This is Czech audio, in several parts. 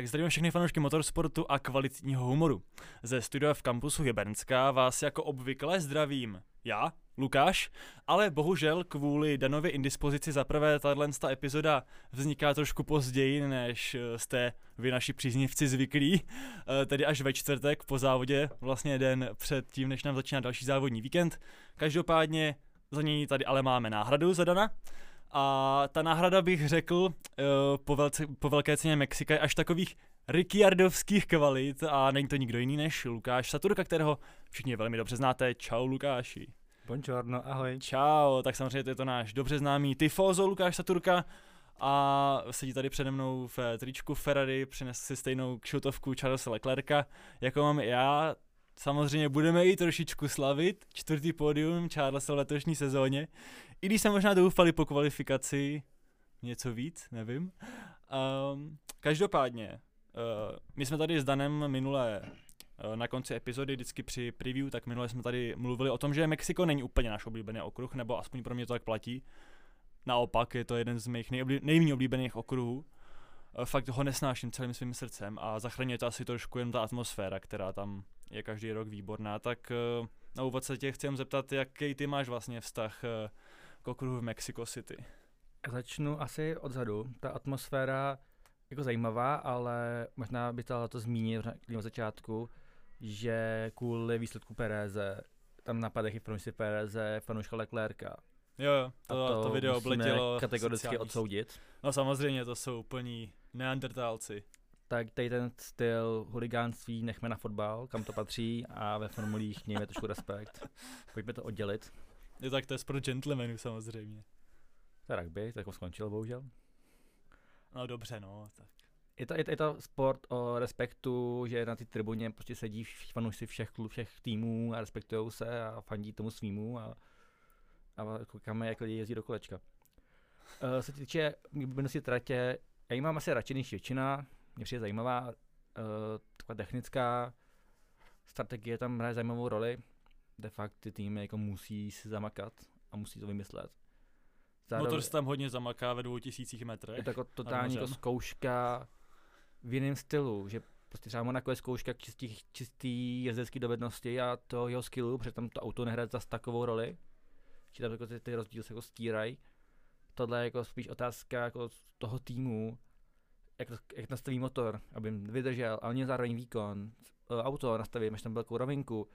Tak zdravím všechny fanoušky motorsportu a kvalitního humoru. Ze studia v kampusu Hybernská vás jako obvykle zdravím já, Lukáš, ale bohužel kvůli Danově indispozici za prvé tato epizoda vzniká trošku později, než jste vy naši příznivci zvyklí, eh, tedy až ve čtvrtek po závodě, vlastně den před tím, než nám začíná další závodní víkend. Každopádně za něj tady ale máme náhradu za Dana. A ta náhrada bych řekl uh, po, velce, po velké ceně Mexika je až takových Ricciardovských kvalit a není to nikdo jiný než Lukáš Saturka, kterého všichni velmi dobře znáte. Čau Lukáši. Buongiorno, ahoj. Čau, tak samozřejmě to je to náš dobře známý Tifozo Lukáš Saturka a sedí tady přede mnou v tričku Ferrari, přinesl si stejnou kšutovku Charlesa Leclerca, jako mám i já, Samozřejmě budeme i trošičku slavit, čtvrtý pódium Charlesa v letošní sezóně, i když jsme možná doufali po kvalifikaci něco víc, nevím. Um, každopádně, uh, my jsme tady s Danem minule uh, na konci epizody, vždycky při preview, tak minule jsme tady mluvili o tom, že Mexiko není úplně náš oblíbený okruh, nebo aspoň pro mě to tak platí. Naopak je to jeden z mých nejméně oblíbených okruhů. Uh, fakt ho nesnáším celým svým srdcem a zachraňuje to asi trošku jen ta atmosféra, která tam je každý rok výborná. Tak na úvod se tě chci zeptat, jaký ty máš vlastně vztah k okruhu v Mexico City. Začnu asi odzadu. Ta atmosféra jako zajímavá, ale možná by to to zmínit na začátku, že kvůli výsledku Pereze tam napadech i fanoušci Pereze, fanouška Leclerca. Jo, jo, to, to, to video obletělo kategoricky odsoudit. No samozřejmě, to jsou úplní neandertálci. Tak tady ten styl huligánství nechme na fotbal, kam to patří a ve formulích mějme trošku respekt. Pojďme to oddělit. Je tak to je pro gentlemanů samozřejmě. To je rugby, tak skončil bohužel. No dobře, no. Tak. Je to, je, to, je to sport o respektu, že na té tribuně prostě sedí fanoušci všech, všech týmů a respektují se a fandí tomu svýmu a, a koukáme, jak lidi jezdí do kolečka. Uh, se týče výbornosti tratě, já ji mám asi radši než většina, mě přijde zajímavá, uh, taková technická, strategie tam hraje zajímavou roli, de facto ty týmy jako musí si zamakat a musí to vymyslet. Zároveň, Motor se tam hodně zamaká ve dvou tisících metrech. Je to jako totální jako zkouška v jiném stylu, že prostě třeba Monaco je zkouška čistý, čistý jezdecký dovednosti a to jeho skillu, protože tam to auto nehraje zase takovou roli, že tam jako ty, ty rozdíly se jako stírají. Tohle je jako spíš otázka jako toho týmu, jak, jak nastaví motor, aby vydržel, ale mě zároveň výkon, e, auto nastaví, máš tam velkou rovinku,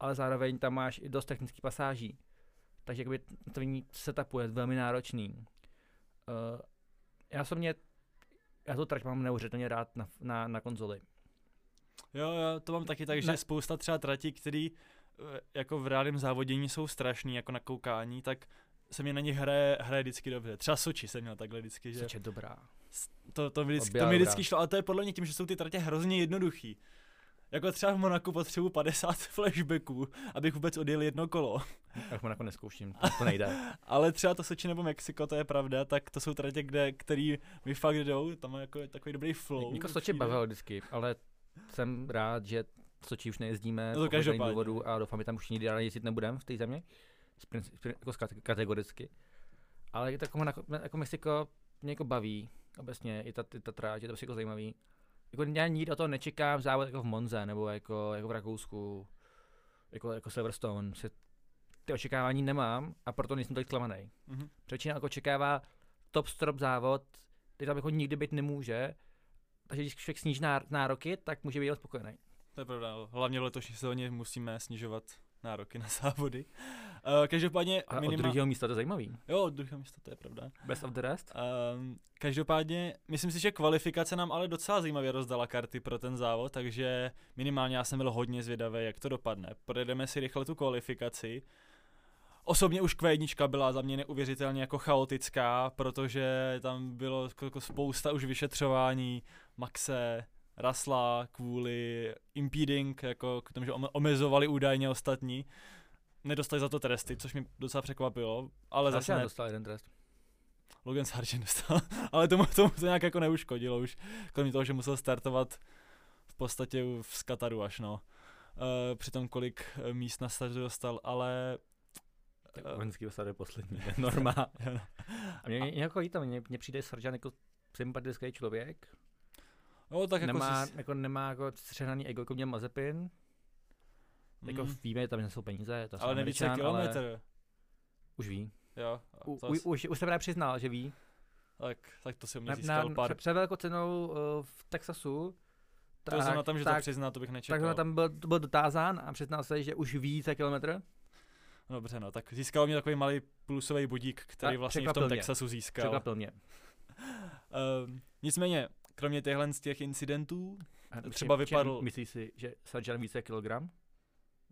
ale zároveň tam máš i dost technických pasáží. Takže jakoby nastavení setupu je velmi náročný. Uh, já mě, já to trať mám neuvěřitelně rád na, na, na konzoli. Jo, jo, to mám taky tak, že ne. spousta třeba tratí, který e, jako v reálném závodění jsou strašný, jako na koukání, tak se mě na nich hraje, hraje vždycky dobře. Třeba Soči jsem měl takhle vždycky, že... Soči je dobrá. To, to, vždycky, to mi vždycky šlo, ale to je podle mě tím, že jsou ty tratě hrozně jednoduchý. Jako třeba v Monaku potřebuji 50 flashbacků, abych vůbec odjel jedno kolo. Já v Monaku neskouším, to, to nejde. Ale třeba to Soči nebo Mexiko, to je pravda, tak to jsou tratě, kde, který mi fakt jdou, tam je jako takový dobrý flow. Jako Soči bavil vždycky, ale jsem rád, že Soči už nejezdíme no to z důvodu a doufám, že tam už nikdy dále jezdit nebudeme v té zemi, jako kategoricky. Ale jako, jako Mexiko mě jako baví, obecně i ta, i ta tráť, je to prostě jako zajímavý jako já nikdy o to nečekám závod jako v Monze nebo jako, jako v Rakousku, jako, jako Silverstone, se ty očekávání nemám a proto nejsem tak zklamaný. Mm-hmm. Přečina jako očekává top strop závod, který tam jako nikdy být nemůže, takže když člověk sníží nároky, tak může být spokojený. To je pravda, hlavně v letošní sezóně musíme snižovat nároky na závody. Uh, každopádně... A minima... od druhého místa to je zajímavý. Jo, od druhého místa to je pravda. Best of the rest? Uh, každopádně, myslím si, že kvalifikace nám ale docela zajímavě rozdala karty pro ten závod, takže minimálně já jsem byl hodně zvědavý, jak to dopadne. Projedeme si rychle tu kvalifikaci. Osobně už Q1 byla za mě neuvěřitelně jako chaotická, protože tam bylo jako spousta už vyšetřování Maxe, Rasla kvůli impeding, jako k tomu, že omezovali údajně ostatní. Nedostali za to tresty, což mě docela překvapilo, ale zase ne. dostal jeden trest. Logan Sargent dostal, ale tomu, tomu to nějak jako neuškodilo už, kromě toho, že musel startovat v podstatě v Skataru až no. Uh, při tom, kolik eh, míst na startu dostal, ale tak vojenský osad je poslední, normál. a mě, mě, jako, mě, mě přijde Sargent jako sympatický člověk, No, tak jako nemá, si, jako, nemá jako střehnaný ego, jako měl Mazepin. Jako mm, víme, tam jsou peníze, to ale neví, je Američan, ale kilometr. už ví. Jo, U, to, u, už, už se právě přiznal, že ví. tak, tak to si mě Na, získal na, pár. před, velkou cenou uh, v Texasu. To zrovna tam, že to tak, přizná, to bych tak nečekal. zrovna tam byl, byl dotázán a přiznal se, že už ví, co je kilometr. No dobře, no, tak získal mě takový malý plusový budík, který A vlastně v tom mě. Texasu získal. Překvapil mě. Um, nicméně, kromě těchhle z těch incidentů, A Třeba čem- čem vypadl- Myslíš si, že Sargent více kilogram?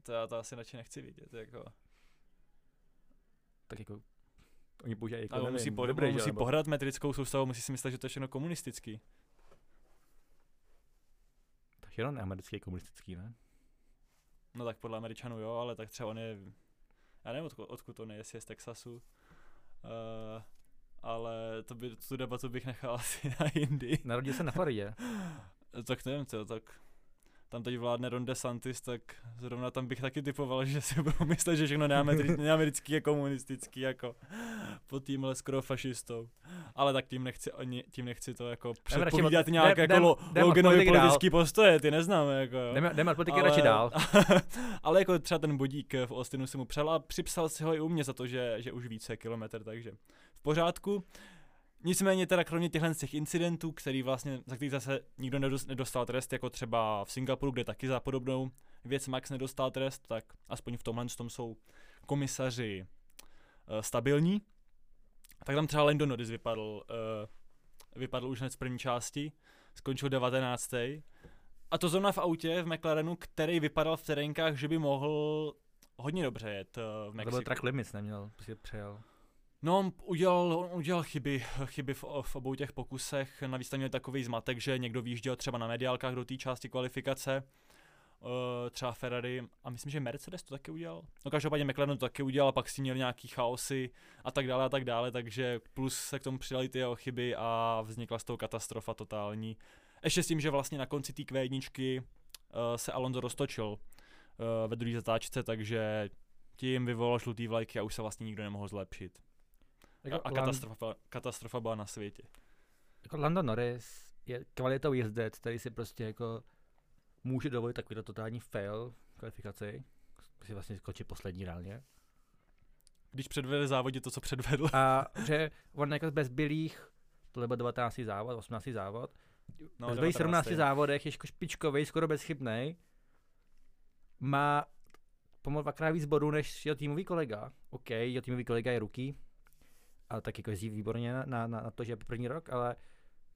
to já to asi radši nechci vidět, jako. Tak jako oni používají jako nevím, musí, po, dobrý, musí nebo- pohrát metrickou soustavu, musí si myslet, že to je všechno komunistický. Tak jenom americký komunistický, ne? No tak podle Američanů jo, ale tak třeba on je, já nevím odkud, odkud on je, jestli je z Texasu. Uh, ale to by, tu debatu bych nechal asi na jindy. Narodil se na Floridě. tak nevím, co, tak tam teď vládne Ron DeSantis, tak zrovna tam bych taky typoval, že si budou myslet, že všechno neameri- neamerický je komunistický, jako pod tímhle skoro fašistou. Ale tak tím nechci, ani, tím nechci to jako předpovídat nějak jdem- jako jdem- lo, Loganovi dál. politický postoje, ty neznáme, jako jo. Jdeme, jdeme od politiky radši dál. ale jako třeba ten bodík v Austinu si mu přál a připsal si ho i u mě za to, že, že už více kilometr, takže pořádku. Nicméně teda kromě těchhle z těch incidentů, který vlastně, za který zase nikdo nedos- nedostal trest, jako třeba v Singapuru, kde taky za podobnou věc Max nedostal trest, tak aspoň v tomhle tom jsou komisaři uh, stabilní. Tak tam třeba Landon Norris vypadl, uh, vypadl už hned z první části, skončil 19. A to zrovna v autě v McLarenu, který vypadal v terénkách, že by mohl hodně dobře jet uh, v To byl Mexiku. track limits, neměl, prostě přejel. No, on udělal, on udělal chyby, chyby v, v obou těch pokusech. Navíc tam měl takový zmatek, že někdo výjížděl třeba na mediálkách do té části kvalifikace. Uh, třeba Ferrari a myslím, že Mercedes to taky udělal. No každopádně McLaren to taky udělal pak si měl nějaký chaosy a tak dále a tak dále, takže plus se k tomu přidali ty jeho chyby a vznikla z toho katastrofa totální. Ještě s tím, že vlastně na konci té Q1 uh, se Alonso roztočil uh, ve druhé zatáčce, takže tím vyvolal žlutý vlajky a už se vlastně nikdo nemohl zlepšit. A, a Land- katastrofa, katastrofa byla na světě. Jako Lando Norris je kvalitou jezdec, který si prostě jako může dovolit takový totální fail v kvalifikaci. Si vlastně skočí poslední reálně. Když předvede závodě to, co předvedl. A že on jako bez bylých, tohle byl 19. závod, 18. závod, no, bez bylých 17 závodech je jako špičkový, skoro bezchybný. Má pomalu dvakrát víc bodů než jeho týmový kolega. OK, jeho týmový kolega je ruky, ale tak jako jezdí výborně na, na, na, to, že je první rok, ale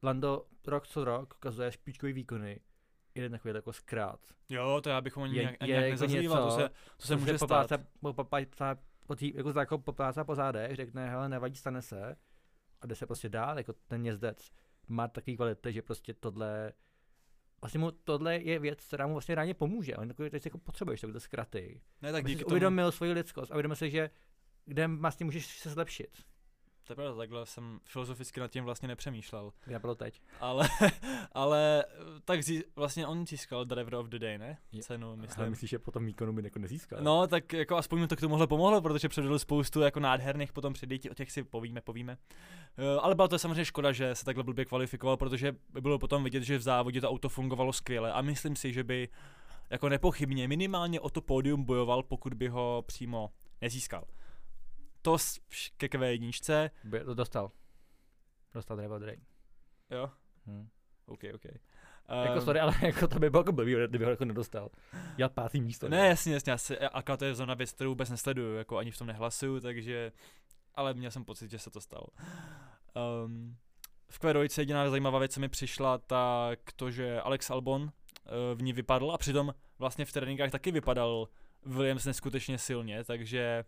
Lando rok co rok ukazuje špičkový výkony. Jeden takový jako zkrát. Jo, to já bychom ani Je- nějak, ani je nějak jako to se, to se může stát. po, po, po, po tý, jako jako poplácá po zádech, řekne, hele, nevadí, stane se. A jde se prostě dál, jako ten jezdec má takový kvality, že prostě tohle, vlastně mu tohle je věc, která mu vlastně ráně pomůže. On takový, teď jako potřebuješ takhle zkraty. Ne, tak díky tomu, uvědomil svoji lidskost a uvědomil si, že kde vlastně můžeš se zlepšit. To je pravda, takhle jsem filozoficky nad tím vlastně nepřemýšlel. Já bylo teď. Ale, ale tak zí, vlastně on získal Driver of the Day, ne? Cenu, Ale myslím. myslíš, že potom výkonu by jako nezískal? No, tak jako aspoň mu to k tomuhle pomohlo, protože předvedl spoustu jako nádherných potom předětí, o těch si povíme, povíme. Uh, ale byla to samozřejmě škoda, že se takhle blbě kvalifikoval, protože by bylo potom vidět, že v závodě to auto fungovalo skvěle a myslím si, že by jako nepochybně minimálně o to pódium bojoval, pokud by ho přímo nezískal. To ke Q1, By, to dostal. Dostal Driver Drake. jo, Hm. OK, OK. Jako Ehm, sorry, ale jako to by bylo jako blbý, kdyby ho jako nedostal. Já pátý místo. Ne, jasně, jasně, asi, a to je zrovna věc, kterou vůbec nesleduju, jako ani v tom nehlasuju, takže, ale měl jsem pocit, že se to stalo. Um, v Q2 jediná zajímavá věc, co mi přišla, tak to, že Alex Albon uh, v ní vypadl a přitom vlastně v tréninkách taky vypadal Williams neskutečně silně, takže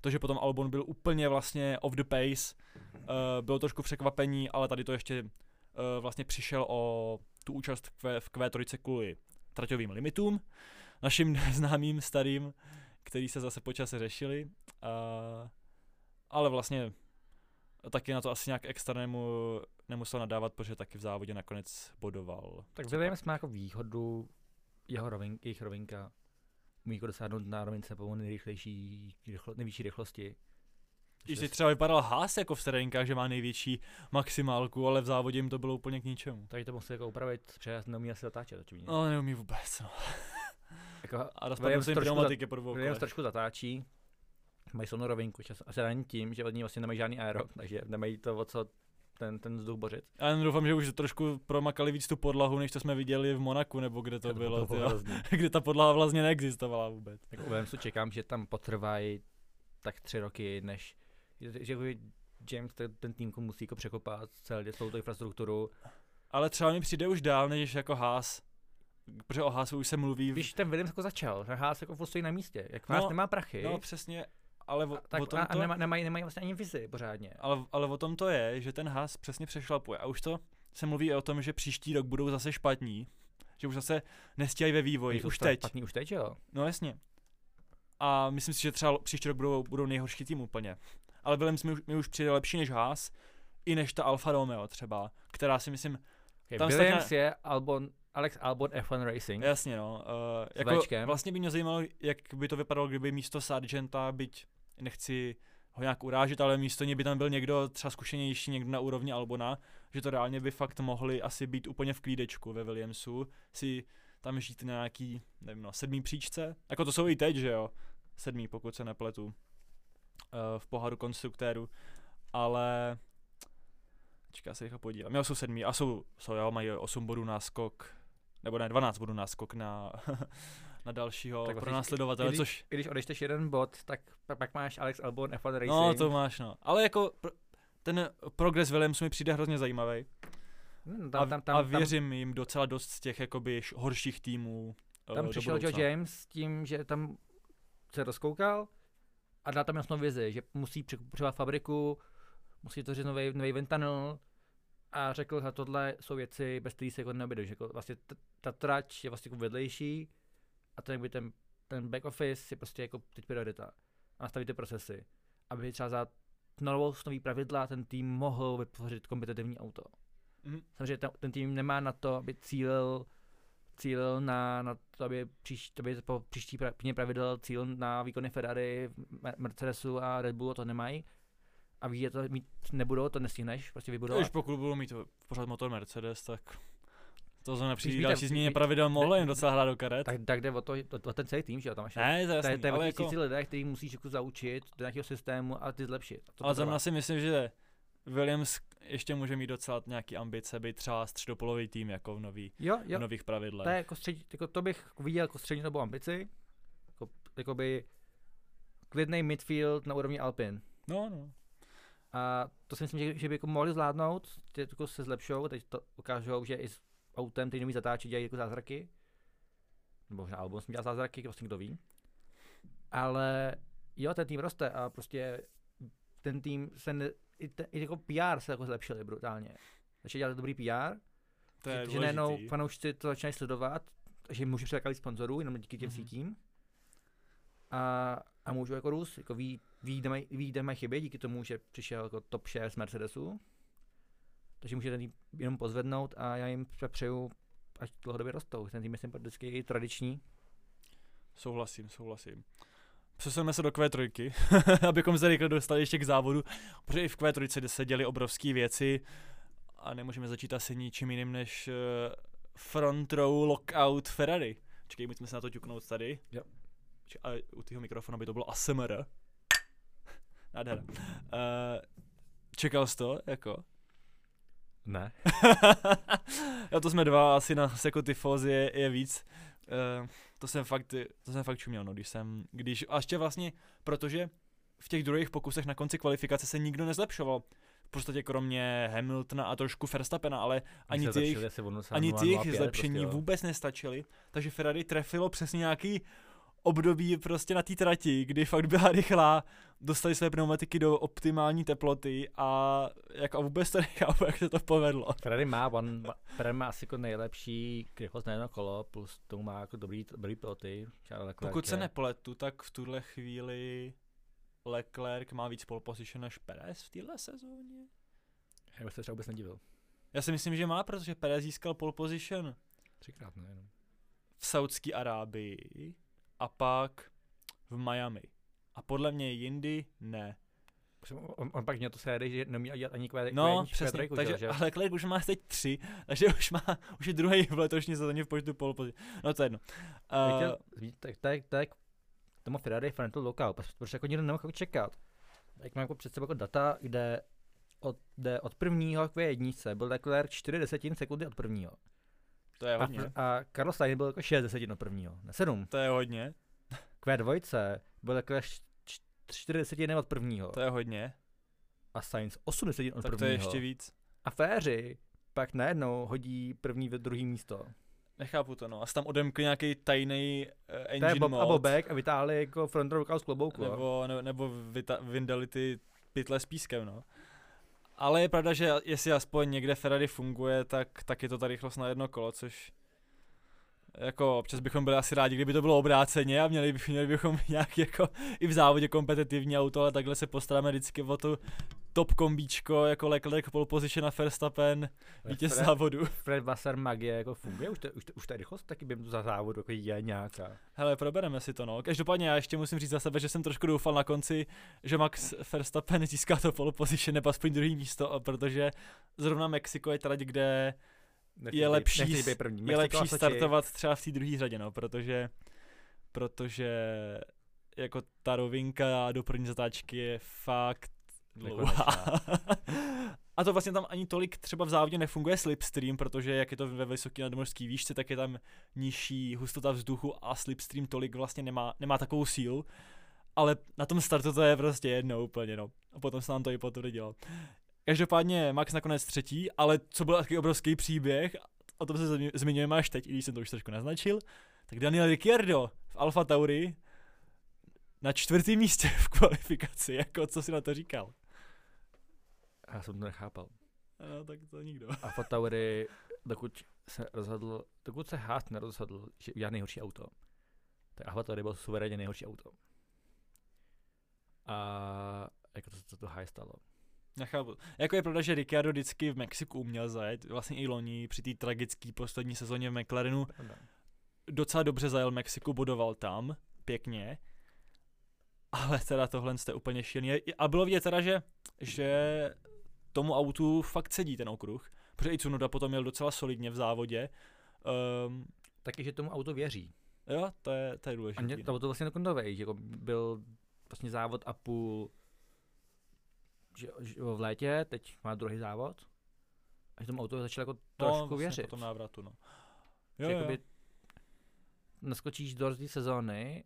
to, že potom Albon byl úplně vlastně off the pace, uh, bylo trošku překvapení, ale tady to ještě uh, vlastně přišel o tu účast v Q, v Q3 kvůli traťovým limitům, našim známým starým, který se zase po čase řešili, uh, ale vlastně taky na to asi nějak extra nemu, nemusel nadávat, protože taky v závodě nakonec bodoval. Tak Williams má jako výhodu jeho rovin, jejich rovinka. Umí jako dosáhnout na rovince po nejrychlejší, rychlo, nejvyšší rychlosti. Když si třeba vypadal Haas jako v terénkách, že má největší maximálku, ale v závodě jim to bylo úplně k ničemu. Takže to musí jako upravit, protože neumí asi zatáčet, očividně. No, neumí vůbec, no. Jako, A Williams se jim pneumatiky po dvou kolech. trošku zatáčí, mají silnou rovinku, čas, a se daní tím, že od ní vlastně nemají žádný aero, takže nemají to, o co ten, ten vzduch bořit. Já jen doufám, že už trošku promakali víc tu podlahu, než to jsme viděli v Monaku, nebo kde to bylo, tyjo. hrozný. kde ta podlaha vlastně neexistovala vůbec. Tak u čekám, že tam potrvají tak tři roky, než že, že James ten, ten tým jako musí jako překopat celou celou tu infrastrukturu. Ale třeba mi přijde už dál, než jako Haas. Protože o Haasu už se mluví. Víš, ten Williams jako začal, ten Haas jako stojí na místě, jak Haas No, nemá prachy, no přesně, ale o, a, tak, o tom a, a to, nemá, nemají, nemají vlastně ani vizi pořádně. ale, ale o tom to je, že ten Haas přesně přešlapuje. A už to se mluví i o tom, že příští rok budou zase špatní. Že už zase nestíhají ve vývoji, už teď. Špatný už teď, jo. No jasně. A myslím si, že třeba příští rok budou, budou nejhorší tým úplně. Ale Williams mi, už- mi už přijde lepší než Haas, i než ta Alfa Romeo třeba, která si myslím, Okay, Tam Williams je Albon, Alex Albon F1 Racing. jasně no, uh, jako vlastně by mě zajímalo, jak by to vypadalo, kdyby místo Sargenta, byť nechci ho nějak urážet, ale místo něj by tam byl někdo třeba zkušenější, někdo na úrovni Albona, že to reálně by fakt mohli asi být úplně v klídečku ve Williamsu, si tam žít na nějaký, nevím no, sedmý příčce, jako to jsou i teď, že jo, sedmý, pokud se nepletu, uh, v poháru konstruktéru, ale Čeká se rychle podívám. Jo, jsou sedmý a jsou, jsou jo, mají 8 bodů náskok, nebo ne, 12 bodů náskok na, na dalšího Tak pro následovatele, i- což, I když odešteš jeden bod, tak pa- pak máš Alex Albon F1 Racing. no to máš no. Ale jako ten progres Williamsu mi přijde hrozně zajímavý Hmm, a, tam, tam, tam, a věřím jim docela dost z těch jakoby horších týmů tam, eh, tam do přišel. Joe James s tím, že tam se rozkoukal a dal tam jasnou vizi, že musí překupovat fabriku, musí to říct nový, nový ventanel a řekl, že tohle jsou věci, bez kterých se jako neobjedeš. Jako vlastně ta trať je vlastně jako vedlejší a ten, jakby ten, ten back office je prostě jako teď priorita. A nastavit ty procesy, aby třeba za novou nový pravidla ten tým mohl vytvořit kompetitivní auto. Mhm. Samozřejmě ten, ten tým nemá na to, aby cílil cílil na, na to, aby, příš, aby po příští pra, pravidel cíl na výkony Ferrari, Mer- Mercedesu a Red Bullu to nemají. A ví, že to mít nebudou, to nestihneš, prostě vybudovat. Když pokud budou mít pořád motor Mercedes, tak to znamená při další změně pravidel mohlo jim docela hrát do karet. Tak, tak jde o, to, o, ten celý tým, že jo, tam máš ne, to je to je, jasný, to je jako, lidé, který musíš jako zaučit do nějakého systému a ty zlepšit. A to ale zrovna si myslím, že Williams ještě může mít docela nějaký ambice, být třeba středopolový tým jako v, nový, jo, v jo, nových pravidlech. to je jako, střed, jako to bych viděl jako střední dobou ambici, jako, jakoby klidný midfield na úrovni Alpin. No, no. A to si myslím, že, že by jako mohli zvládnout, ty jako se zlepšou, teď to ukážou, že i s autem ty nový zatáči dělají jako zázraky. Nebo možná Albon jsem dělal zázraky, vlastně kdo ví. Ale jo, ten tým roste a prostě ten tým se ne, i, te, i jako PR se jako zlepšili brutálně. Začali dělat dobrý PR, To je že, najednou fanoušci to začínají sledovat, že můžu přilákat víc sponzorů jenom díky těm Mhm. sítím. A, a můžu jako růst, jako ví, ví, kde mají, ví, kde mají chyby, díky tomu, že přišel jako top share z Mercedesu. Takže může ten tým jenom pozvednout a já jim přeju, ať dlouhodobě rostou. Ten tým je sympatický, tradiční. Souhlasím, souhlasím. Přesuneme se do Q3, abychom se rychle dostali ještě k závodu, protože i v Q3 se děly obrovské věci a nemůžeme začít asi ničím jiným než uh, front row lockout Ferrari. Čekej, můžeme se na to ťuknout tady. Jo. A u toho mikrofonu by to bylo ASMR. Nádhera. Uh, čekal jsi to, jako? Ne. jo, to jsme dva, asi na jako tyfózy je, je víc. Uh, to jsem fakt, to jsem fakt čuměl, no, když jsem, když, a ještě vlastně, protože v těch druhých pokusech na konci kvalifikace se nikdo nezlepšoval. V podstatě kromě Hamiltona a trošku Verstappena, ale ani ty jejich, ani ty jejich zlepšení prostě, vůbec nestačily, takže Ferrari trefilo přesně nějaký období prostě na té trati, kdy fakt byla rychlá, dostali své pneumatiky do optimální teploty a jako a vůbec to nechápu, jak se to povedlo. Ferrari má, on, Ferrari má asi jako nejlepší rychlost na jedno kolo, plus tomu má jako dobrý, dobrý piloty. Pokud se nepletu, tak v tuhle chvíli Leclerc má víc pole position než Perez v téhle sezóně. Já bych se třeba vůbec nedivil. Já si myslím, že má, protože Perez získal pole position Třikrát, ne? Jenom. v Saudské Arábii a pak v Miami. A podle mě jindy ne. On, on pak měl to sérii, že neumí dělat ani kvé, No, přesně, takže, že? ale Leclerc už má teď tři, takže už má, už je druhý v letošní sezóně v počtu position. No to je jedno. Uh, tak, tak, tak, tomu Ferrari frontal lookout, protože jako nikdo nemohl čekat. Jak mám jako před sebou jako data, kde od, kde od prvního k jedničce byl Leclerc 4 desetin sekundy od prvního. To je hodně. A, a Carlos Sainz byl jako 6 desetin od prvního, ne 7. To je hodně. K dvojce byl Leclerc 4 desetiny od prvního. To je hodně. A Sainz 8 desetin od tak prvního. to je ještě víc. A Féři pak najednou hodí první ve druhý místo. Nechápu to, no. A tam odemkli nějaký tajný uh, engine to je Bob mod. a Bobek a vytáhli jako front row z klobouku. Nebo, nebo, nebo vyta- vyndali ty pytle s pískem, no. Ale je pravda, že jestli aspoň někde Ferrari funguje, tak, tak je to ta rychlost na jedno kolo, což jako občas bychom byli asi rádi, kdyby to bylo obráceně a měli, měli bychom nějak jako i v závodě kompetitivní auto, ale takhle se postaráme vždycky o tu top kombíčko, jako Leclerc, pole position a Verstappen, vítěz Fred, závodu. Fred Wasser magie jako funguje, už, to, už, to, už ta rychlost taky bym za závodu jako je nějaká. Hele, probereme si to no. Každopádně já ještě musím říct za sebe, že jsem trošku doufal na konci, že Max Verstappen získá to pole position nebo aspoň druhý místo, protože zrovna Mexiko je trať, kde Nechci je lepší, být první. je lepší startovat třeba v té druhé řadě, no, protože, protože jako ta rovinka do první zatáčky je fakt dlouhá. A to vlastně tam ani tolik třeba v závodě nefunguje slipstream, protože jak je to ve vysoké nadmořské výšce, tak je tam nižší hustota vzduchu a slipstream tolik vlastně nemá, nemá takovou sílu. Ale na tom startu to je prostě jedno úplně, no. A potom se nám to i potvrdilo. Každopádně Max nakonec třetí, ale co byl takový obrovský příběh, o tom se zmiňujeme až teď, i když jsem to už trošku naznačil, tak Daniel Ricciardo v Alfa Tauri na čtvrtém místě v kvalifikaci, jako co si na to říkal? Já jsem to nechápal. No, tak to nikdo. Alfa Tauri, dokud se rozhodl, dokud se Haas nerozhodl, že udělá nejhorší auto, tak Alfa Tauri byl suverénně nejhorší auto. A jako to, to, to Haas stalo. Nechápu. Jako je pravda, že Ricciardo vždycky v Mexiku uměl zajet, vlastně i loni při té tragické poslední sezóně v McLarenu. Docela dobře zajel Mexiku, bodoval tam, pěkně. Ale teda tohle jste úplně šílený. A bylo vidět teda, že, že tomu autu fakt sedí ten okruh. Protože i Cunoda potom měl docela solidně v závodě. Um, Taky, že tomu auto věří. Jo, to je, to je důležité. A mě to auto vlastně dokonce že jako byl vlastně závod a půl že, že v létě, teď má druhý závod, a že tomu auto začal jako trošku no, vlastně věřit. po tom návratu, no. Jo, že jo. naskočíš do té sezóny,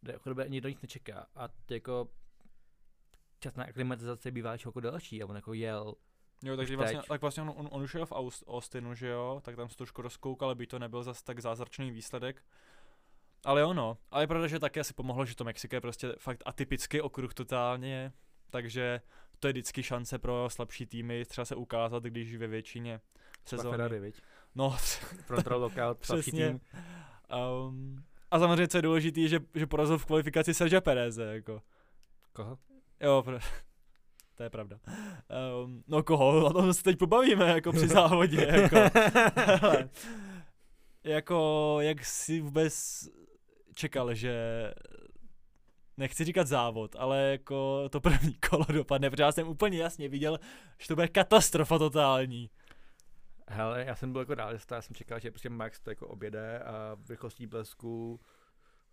kde jako nikdo nic nečeká a ty jako čas na aklimatizaci bývá jako delší a on jako jel Jo, takže vlastně, tak vlastně on, on, on už jel v Austinu, že jo, tak tam se trošku rozkoukal, aby to nebyl zas tak zázračný výsledek. Ale jo, no. Ale je pravda, že také asi pomohlo, že to Mexiko je prostě fakt atypický okruh totálně, takže to je vždycky šance pro slabší týmy třeba se ukázat, když ve většině sezóny. Ferrari, viď? No, Frontal lockout, slabší tým. Um, a samozřejmě, co je důležité, že, že porazil v kvalifikaci Sergio Pereze, jako. Koho? Jo, pr- to je pravda. Um, no koho, o tom se teď pobavíme, jako při závodě, jako. Hele, jako, jak si vůbec čekal, že nechci říkat závod, ale jako to první kolo dopadne, protože já jsem úplně jasně viděl, že to bude katastrofa totální. Hele, já jsem byl jako realista, já jsem čekal, že prostě Max to jako objede a v rychlostí blesku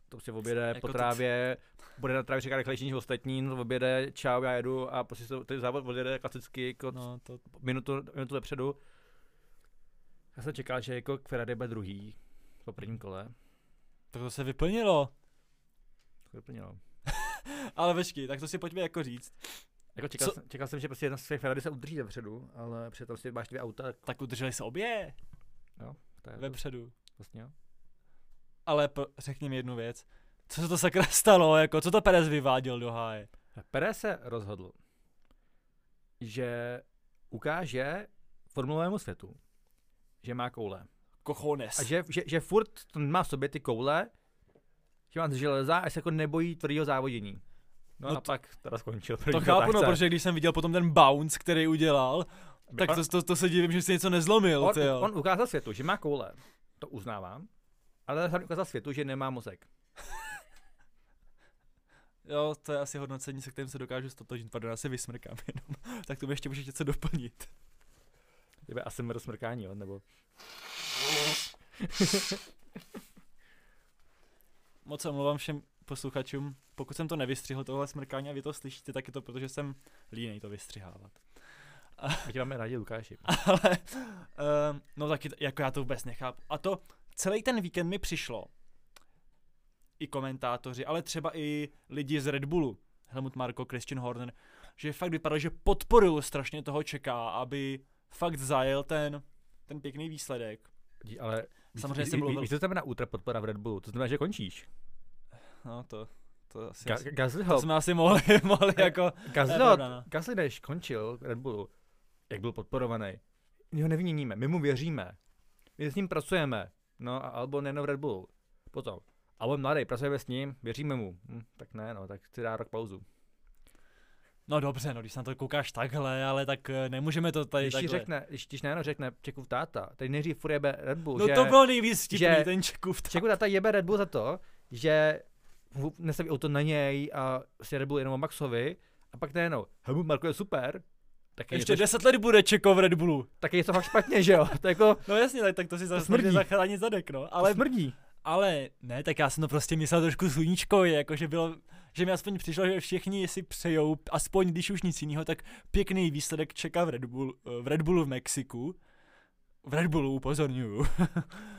to prostě objede jako po trávě, to... bude na trávě čekat rychlejší než ostatní, no objede, čau, já jedu a prostě to, ten závod odjede klasicky jako no, to... minutu, minutu vepředu. Já jsem čekal, že jako Ferrari bude druhý po prvním kole. Tak to se vyplnilo. To vyplnilo. ale vešky, tak to si pojďme jako říct. Jako čekal, jsem, čekal jsem, že prostě jedna z těch Ferrari se udrží vepředu, ale přitom si máš dvě auta. Tak, tak udrželi se obě. Jo, to je vepředu. Vlastně jo. Ale po, řekni mi jednu věc. Co se to sakra stalo, jako co to Perez vyváděl do háje? Perez se rozhodl, že ukáže formulovému světu, že má koule. Cojones. A že, že, že furt má v sobě ty koule, že má z železa a se jako nebojí tvrdého závodění. No, no a pak teda skončil. To chápu, no, protože když jsem viděl potom ten bounce, který udělal, tak on, to, to, to, se divím, že si něco nezlomil. On, on ukázal světu, že má koule, to uznávám, ale hlavně ukázal světu, že nemá mozek. Jo, to je asi hodnocení, se kterým se dokážu stotožnit. Pardon, já se vysmrkám jenom. tak to mi ještě můžeš něco doplnit. Tebe asi smrkání, jo, nebo... Moc se omlouvám všem posluchačům. Pokud jsem to nevystřihl, tohle smrkání a vy to slyšíte, tak je to protože jsem línej to vystřihávat. My tě máme rádi, Lukáši. Ale, um, no taky, jako já to vůbec nechápu. A to celý ten víkend mi přišlo, i komentátoři, ale třeba i lidi z Red Bullu, Helmut Marko, Christian Horner, že fakt vypadalo, že podporují strašně toho čeká, aby fakt zajel ten, ten pěkný výsledek. Ale Samozřejmě jsem mluvil. Víš, co znamená ultra podpora v Red Bullu? To znamená, že končíš. No to, to asi, Ga- to jsme asi mohli, mohli jako, pravda, no. Gasly, než končil Red Bullu, jak byl podporovaný, my ho nevyměníme, my mu věříme. My s ním pracujeme. No a Albon jenom v Red Bullu. Potom. Albon mladý, pracujeme s ním, věříme mu. Hm, tak ne, no, tak si dá rok pauzu. no dobře, no když se na to koukáš takhle, ale tak eh, nemůžeme to tady Když ti takhle. řekne, když ti Nano řekne Čekův táta, tady nejdřív furt jebe Red Bull, No že to bylo nejvíc vtipný, že- ten Čekův ta- Čekův táta jebe Red Bull za to, že mu nestaví auto na něj a si Red Bull jenom o Maxovi a pak najednou, Helmut Marko je super, tak je, Ještě něco, 10 let bude Čeko v Red Bullu. tak je to fakt špatně, že jo? To jako, No jasně, tak, tak to si zase smrdí. zachránit zadek, no. ale Ale, smrdí. ale ne, tak já jsem to prostě myslel trošku sluníčkově, jako že bylo, že mi aspoň přišlo, že všichni si přejou, aspoň když už nic jiného, tak pěkný výsledek čeká v Red, Bull, v Red Bullu v Mexiku. V Red Bullu upozorňuju.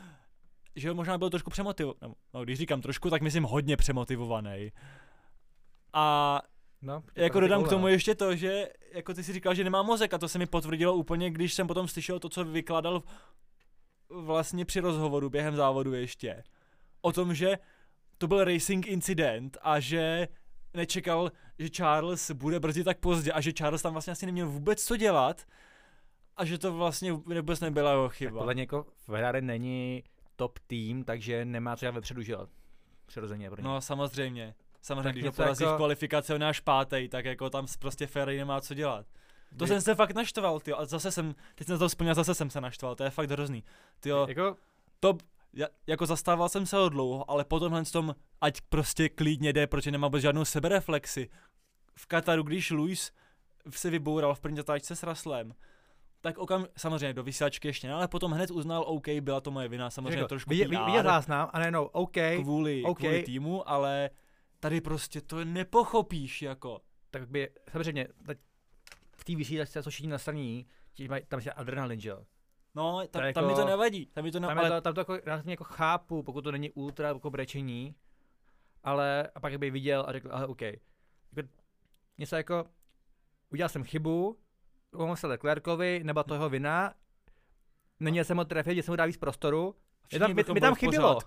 že možná byl trošku přemotivovaný, no když říkám trošku, tak myslím hodně přemotivovaný. A No, jako dodám k tomu ještě to, že jako ty si říkal, že nemá mozek a to se mi potvrdilo úplně, když jsem potom slyšel to, co vykládal vlastně při rozhovoru během závodu ještě. O tom, že to byl racing incident a že nečekal, že Charles bude brzdit tak pozdě a že Charles tam vlastně asi neměl vůbec co dělat a že to vlastně vůbec nebyla jeho Tak chyba. podle něj jako Ferrari není top tým, takže nemá co dělat vepředu, že jo? Přirozeně pro ně. No samozřejmě. Samozřejmě, když ho porazí jako- v kvalifikaci on až pátej, tak jako tam prostě Ferrari nemá co dělat. To Vy- jsem se fakt naštval, ty. A zase jsem, teď jsem to vzpomněl, zase jsem se naštval, to je fakt hrozný. Ty Jako, ja, jako zastával jsem se ho dlouho, ale po tomhle tom, ať prostě klidně jde, protože nemá vůbec žádnou sebereflexi. V Kataru, když Luis se vyboural v první zatáčce s Raslem, tak okam, samozřejmě do vysílačky ještě ne, ale potom hned uznal, OK, byla to moje vina, samozřejmě jako trošku vidět, PR, vidět záznam a nejenom, OK, kvůli, OK. kvůli týmu, ale tady prostě to nepochopíš, jako. tak by, samozřejmě, v té vysílačce jsou všichni nastraní, tam je adrenalin, že jo? No, tam, To je tam mi jako- to nevadí, tam mi to ne, Tam, ale je to, tam to jako, já jako chápu, pokud to není ultra jako brečení, ale a pak by viděl a řekl, ale OK. Jako, něco jako, udělal jsem chybu, pomohl se Leclercovi, nebo to jeho vina, neměl jsem ho trefit, že jsem mu dal víc prostoru, všichni tam- mi- mi tam chybělo.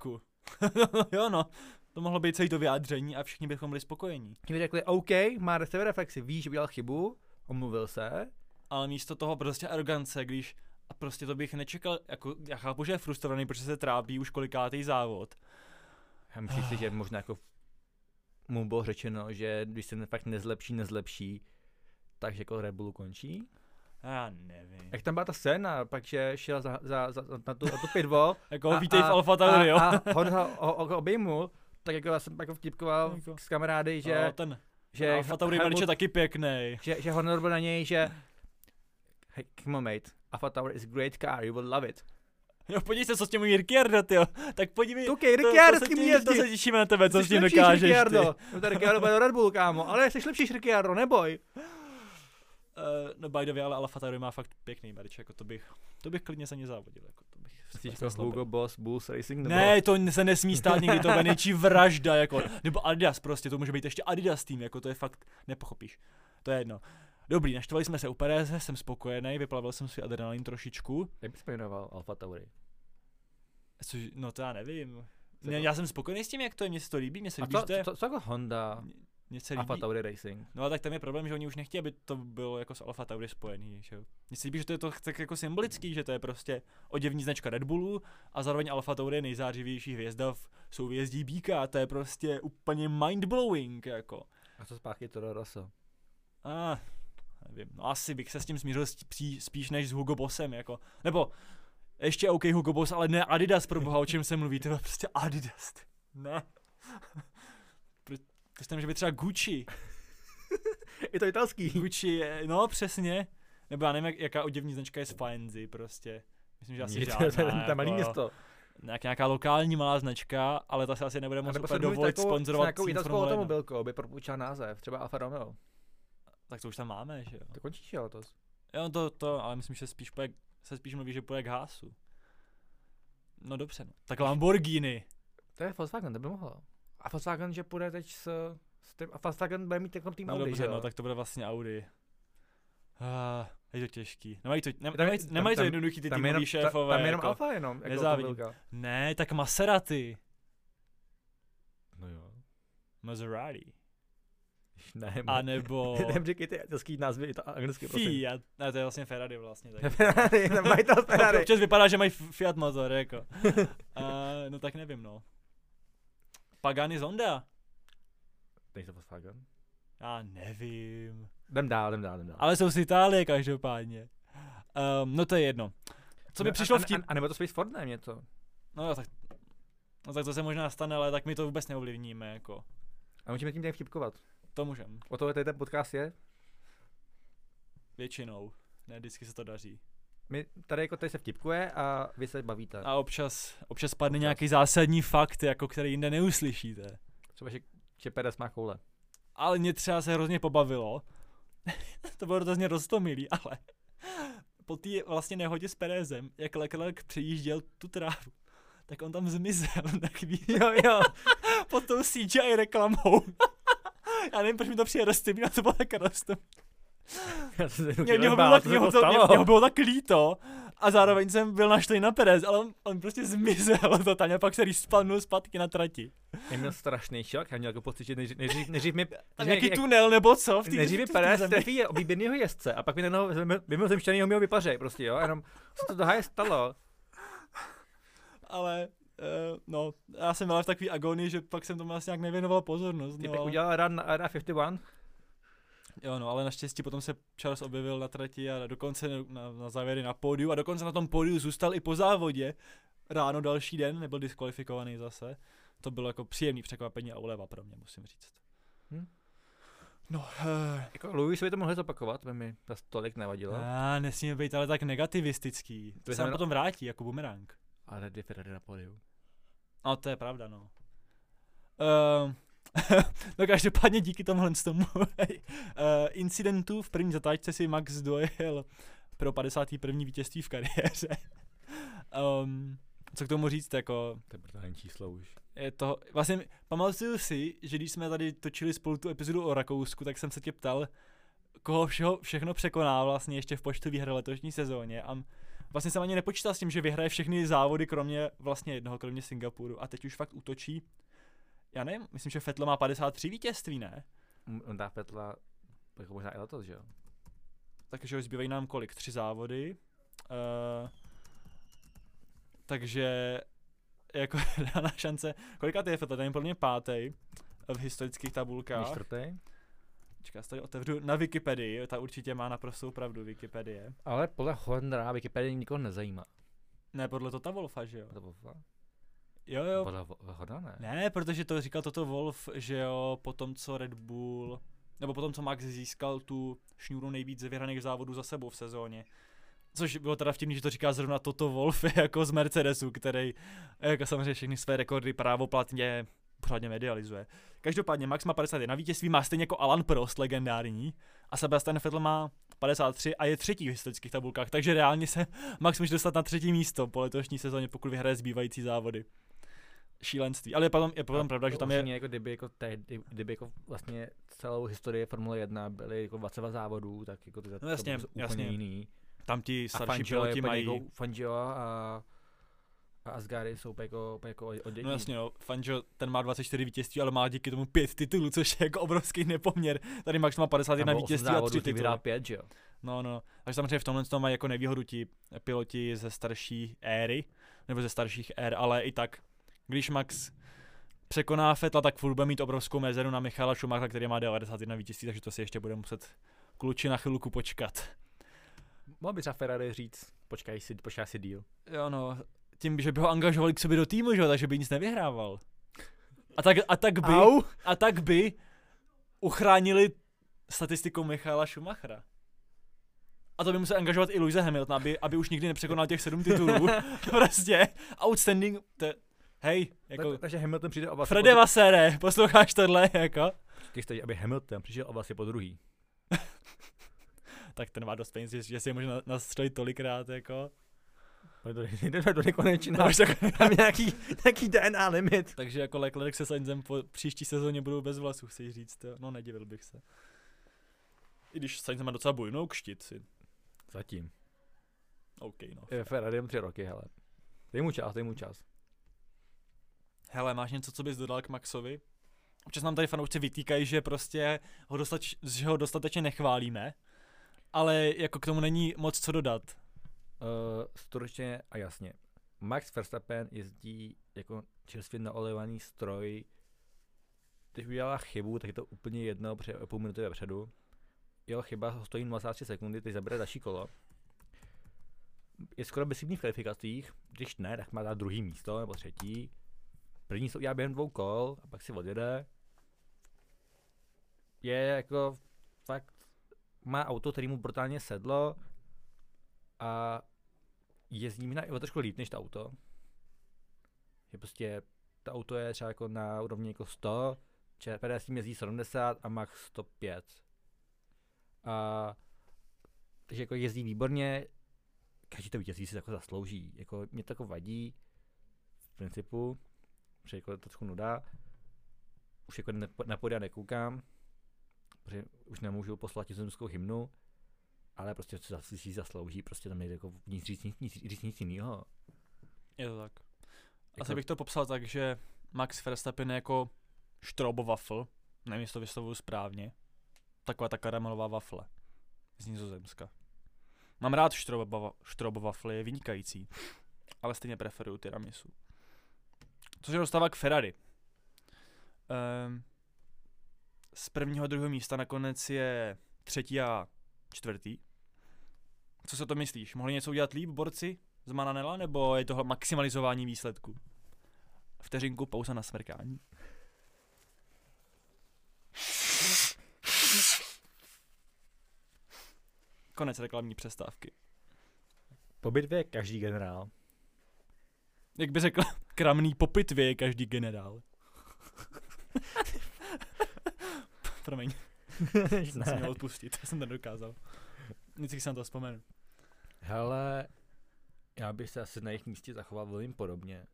jo no, to mohlo být celý to vyjádření a všichni bychom byli spokojení. mi řekli, OK, má sebereflexi, ví, že udělal chybu, omluvil se, ale místo toho prostě arogance, když a prostě to bych nečekal, jako já chápu, že je frustrovaný, protože se trápí už kolikátý závod. já myslím si, že možná jako mu bylo řečeno, že když se fakt nezlepší, nezlepší, takže jako Red Bullu končí. Já nevím. Jak tam byla ta scéna, pak že šel za, za, za, na, tu, na tu pitvo Jako vítej v Alfa Tauri, jo. a, a on ho, ho, ho obejmul, tak jako já jsem jako vtipkoval Jako- s kamarády, že, no, ten, že, že Alfa Tauri Helmut- je taky pěkný. že, že Honor byl na něj, že hey, come on mate, Alfa Tower is a great car, you will love it. Jo, podívej se, co s tím umí Ricciardo, tyjo. Tak podívej, Tukej, to, Ricciardo to, s se tím ti- jezdí. to se těšíme na tebe, co Jsi s tím dokážeš Ricciardo. ty. No to Ricciardo bude do Red Bull, kámo, ale jsi lepší Ricciardo, neboj. Uh, no by the way, ale Alfa Tauri má fakt pěkný merch, jako to bych, to bych klidně za ně závodil, jako to bych Myslíš jako. Hugo Boss, Bulls Racing? Nebo... Ne, to se nesmí stát nikdy, to bude nejčí vražda, jako, nebo Adidas prostě, to může být ještě Adidas tým, jako to je fakt, nepochopíš. To je jedno. Dobrý, naštvali jsme se u Pereze, jsem spokojený, vyplavil jsem si adrenalin trošičku. Jak bys jmenoval Alfa Tauri? Což, no to já nevím. Ne, já jsem spokojený s tím, jak to je, mně se to líbí, mně se A líbí, co, že to je, co, co jako Honda, mně se Alfa líbí, Tauri Racing? No a tak tam je problém, že oni už nechtějí, aby to bylo jako s Alfa Tauri spojený, že jo. Mně se líbí, že to je to tak jako symbolický, že to je prostě oděvní značka Red Bullu a zároveň Alfa Tauri je nejzářivější hvězda v souvězdí Bíka, to je prostě úplně mindblowing, jako. A co zpátky Toro Rosso? A, nevím, no asi bych se s tím smířil spí, spíš než s Hugo Bossem, jako. Nebo ještě OK Hugo Boss, ale ne Adidas pro boha, o čem se mluví, to je prostě Adidas. Ne. To si může být třeba Gucci. Je to italský. Gucci je, no přesně. Nebo já nevím, jak, jaká oděvní značka je z Faenzy prostě. Myslím, že asi Nic, žádná. to je- to je malý jako, město. Nějak, nějaká lokální malá značka, ale ta se asi nebude Nebo úplně dovolit takovou- sponzorovat nějakou italskou Formule 1. automobilkou, aby propůjčila název, třeba Alfa Romeo. Tak to už tam máme, že jo. To končíš, jo, letos. Jo, to, to, ale myslím, že spíš půjde, se spíš mluví, že půjde k Hásu. No dobře, no. Tak Lamborghini. To je Volkswagen, to by mohlo. A Volkswagen, že půjde teď s, s tím, a Volkswagen bude mít takový tým No Audi, dobře, že no, tak to bude vlastně Audi. Ah, je to těžký. Nemají to, ne, Tam- nemají, tam- nemají to tam- jednoduchý ty jenom, šéfové. ta, tam jenom jako. Alfa jenom, jako nezávidím. Ne, tak Maserati. No jo. Maserati. Ne, A nebo Jdem říkej ty italský názvy, to anglicky, prosím. Fiat. Ne, to je vlastně Ferrari vlastně. Tak. Ferrari, majitel Ferrari. Občas vypadá, že mají Fiat motor, jako. uh, no tak nevím, no. Pagani Zonda? Není to Volkswagen? Já nevím. Jdem dál, jdem dál, jdem dál. Ale jsou z Itálie každopádně. Um, no to je jedno. Co mi No, přišlo a, vtip... A, a, nebo to Space Ford, ne, něco. No jo, tak... No tak to se možná stane, ale tak my to vůbec neovlivníme, jako. A můžeme tím tady vtipkovat. To můžem. O toho tady ten podcast je. Většinou. Ne, vždycky se to daří. My tady jako tady se vtipkuje a vy se bavíte. A občas, občas padne Občas. nějaký zásadní fakt, jako který jinde neuslyšíte. Třeba, že, že má koule. Ale mě třeba se hrozně pobavilo. to bylo hrozně roztomilý, ale po té vlastně nehodě s Perezem, jak Leclerc přejížděl tu trávu, tak on tam zmizel na chvíli. Jo, jo. pod tou CGI reklamou. Já nevím, proč mi to přijde roztomilý, a to bylo tak roztomilý. Já jsem se Mě, mě, ho bylo, tak, co mě, se ho to, mě, stalo. mě ho bylo tak líto a zároveň jsem byl naštvaný na Perez, ale on, on prostě zmizel totálně, pak se respawnul zpátky na trati. Já měl strašný šok, já měl jako pocit, že nejdřív, nejdřív, nejdřív mi, Tam nějaký tunel nebo co? V tý- nejdřív mi Perez trefí oblíbenýho jezdce a pak mi najednou mimozemšťanýho mého vypařej prostě, jo, jenom co to do háje stalo. Ale, uh, no, já jsem byl v takový agonii, že pak jsem tomu asi nějak nevěnoval pozornost. Ty No, no. ale- udělal run na Area 51, Jo, no, ale naštěstí potom se Charles objevil na trati a dokonce na, na závěry na pódiu a dokonce na tom pódiu zůstal i po závodě. Ráno další den, nebyl diskvalifikovaný zase. To bylo jako příjemný překvapení a uleva pro mě, musím říct. Hm. No, uh, jako Louis by to mohli zopakovat, by mi to tolik nevadilo. a nesmíme být ale tak negativistický. To To se znamená- potom vrátí jako bumerang. Ale Di Ferrari na pódiu. No, to je pravda, no. Uh, no každopádně díky tomuhle z tomu uh, incidentu v první zatáčce si Max dojel pro 51. vítězství v kariéře. um, co k tomu říct, jako To je brutální číslo už. je to, vlastně pamatuju si, že když jsme tady točili spolu tu epizodu o Rakousku, tak jsem se tě ptal, koho všeho, všechno překoná vlastně ještě v počtu výher letošní sezóně a vlastně jsem ani nepočítal s tím, že vyhraje všechny závody, kromě vlastně jednoho, kromě Singapuru a teď už fakt útočí. Já nevím, myslím, že Vettel má 53 vítězství, ne? On dá Petla jako možná i letos, že jo? Takže už zbývají nám kolik? Tři závody. Uh, takže jako reálná šance. Kolika je Vettel? Ten je podle mě pátý v historických tabulkách. čtvrtý. Čeká, tady otevřu na Wikipedii, ta určitě má naprostou pravdu Wikipedie. Ale podle Hornera Wikipedia nikoho nezajímá. Ne, podle Tota Wolfa, že jo? To bylo Jo, jo. Podle Hornera ne. Ne, protože to říkal Toto Wolf, že jo, po tom, co Red Bull, nebo potom, co Max získal tu šňůru nejvíc vyhraných závodů za sebou v sezóně. Což bylo teda vtipný, že to říká zrovna Toto Wolf jako z Mercedesu, který jako samozřejmě všechny své rekordy právoplatně pořádně medializuje. Každopádně Max má 51 vítězství, má stejně jako Alan Prost, legendární, a Sebastian Vettel má 53 a je třetí v historických tabulkách, takže reálně se Max může dostat na třetí místo po letošní sezóně, pokud vyhraje zbývající závody. Šílenství. Ale je potom, je potom pravda, že tam je jako kdyby, jako tehdy, kdyby jako vlastně celou historii Formule 1 byly jako 22 závodů, tak jako to, No jasně, to bylo jasně. úplně jiný. tam ti starší piloti úplně mají... jako Fangio a, a Asgari jsou úplně jako, úplně jako oddělení. No jasně, no, Fangio, ten má 24 vítězství, ale má díky tomu 5 titulů, což je jako obrovský nepoměr. Tady Max má 51 vítězství a 3 ty tituly. vydá pět, že jo? No, no, takže samozřejmě v tomhle tom mají jako nevýhodu ti piloti ze starší éry, nebo ze starších ér, ale i tak, když Max překoná Fetla, tak furt bude mít obrovskou mezeru na Michala Schumachera, který má 91 vítězství, takže to si ještě bude muset kluči na chvilku počkat. Mohl by třeba Ferrari říct, počkej si, počkej si díl. Jo no, tím, že by ho angažovali k sobě do týmu, že jo, takže by nic nevyhrával. A tak, a tak by, Au! a tak by uchránili statistikou Michaela Schumachera. A to by musel angažovat i Louise Hamilton, aby, aby už nikdy nepřekonal těch sedm titulů. prostě outstanding, to, hej, jako, Tak, takže Hamilton přijde o vlastně Frede Vassere, posloucháš tohle, jako? Ty chceš, aby Hamilton přišel o vlastně po druhý. Tak ten má dost peněz, že že si je může na- nastřelit tolikrát, jako. To jdeme do nekonečna. No, Tam nějaký, nějaký DNA limit. takže jako Leclerc se Sainzem po příští sezóně budou bez vlasů, chci říct, no nedivil bych se. I když Sainz má docela bujnou kštici. Zatím. OK, no. Je Ferrari tři roky, hele. Dej mu čas, dej mu čas. Hele, máš něco, co bys dodal k Maxovi? Občas nám tady fanoušci vytýkají, že prostě ho, dostač, že ho dostatečně nechválíme, ale jako k tomu není moc co dodat. Uh, stručně a jasně. Max Verstappen jezdí jako čerstvě naolejovaný stroj. Když udělala chybu, tak je to úplně jedno, o půl minuty vepředu. Jeho chyba stojí 23 sekundy, teď zabere další kolo. Je skoro bezchybný v kvalifikacích, když ne, tak má dát druhý místo nebo třetí. První se udělá během dvou kol a pak si odjede. Je jako fakt, má auto, který mu brutálně sedlo a jezdí mi na o trošku líp než to auto. Je prostě, to auto je třeba jako na úrovni jako 100, ČPD s tím jezdí 70 a Max 105. A, takže jako jezdí výborně, každý to vítězství si jako zaslouží. Jako mě to jako vadí v principu, že jako je to trošku nuda. Už jako na podia nekoukám, protože už nemůžu poslat nizozemskou hymnu, ale prostě zas- si zaslouží, prostě tam nejde jako nic říct nic, nic, říct nic jiného. Je to tak. Jako- Asi bych to popsal tak, že Max Verstappen je jako štrobowaffle, nevím, jestli to vyslovuju správně. Taková ta karamelová wafle z Nizozemska. Mám rád štrobova, štrobowafle, je vynikající, ale stejně preferuju tiramisu. Co se dostává k Ferrari. Um, z prvního a druhého místa nakonec je třetí a čtvrtý. Co se to myslíš? Mohli něco udělat líp borci z Mananela, nebo je tohle maximalizování výsledku? Vteřinku pauza na smrkání. Konec reklamní přestávky. Po bitvě je každý generál. Jak by řekl, kramný po pitvě je každý generál. Promiň, jsem si měl odpustit, já jsem to nedokázal. Vždycky jsem to vzpomenu. Hele, já bych se asi na jejich místě zachoval velmi podobně.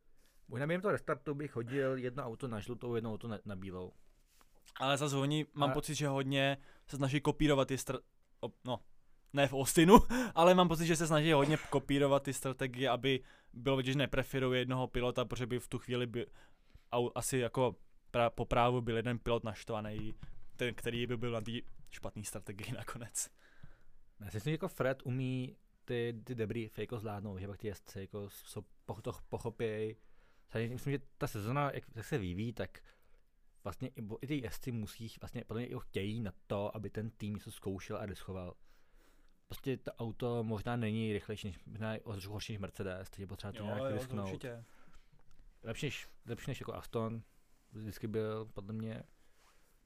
Možná během toho restartu bych hodil jedno auto na žlutou, jedno auto na, na bílou. Ale zase oni, mám Ale- pocit, že hodně se snaží kopírovat ty str... o, no, ne v Austinu, ale mám pocit, že se snaží hodně kopírovat ty strategie, aby bylo vidět, že nepreferuje jednoho pilota, protože by v tu chvíli by asi jako pra, po právu byl jeden pilot naštvaný, ten, který by byl na té špatné strategii nakonec. Já si myslím, že jako Fred umí ty, ty debriefy jako zvládnout, že pak ty jezdci jako jsou, po, to pochopějí. Myslím, že ta sezona, jak, jak se vyvíjí, tak vlastně i, i ty jezdci musí, vlastně podle mě i chtějí na to, aby ten tým něco zkoušel a riskoval. Prostě to auto možná není rychlejší, než, možná horší než Mercedes, takže potřeba to nějak risknout. Lepší než, lepší než jako Aston, vždycky byl podle mě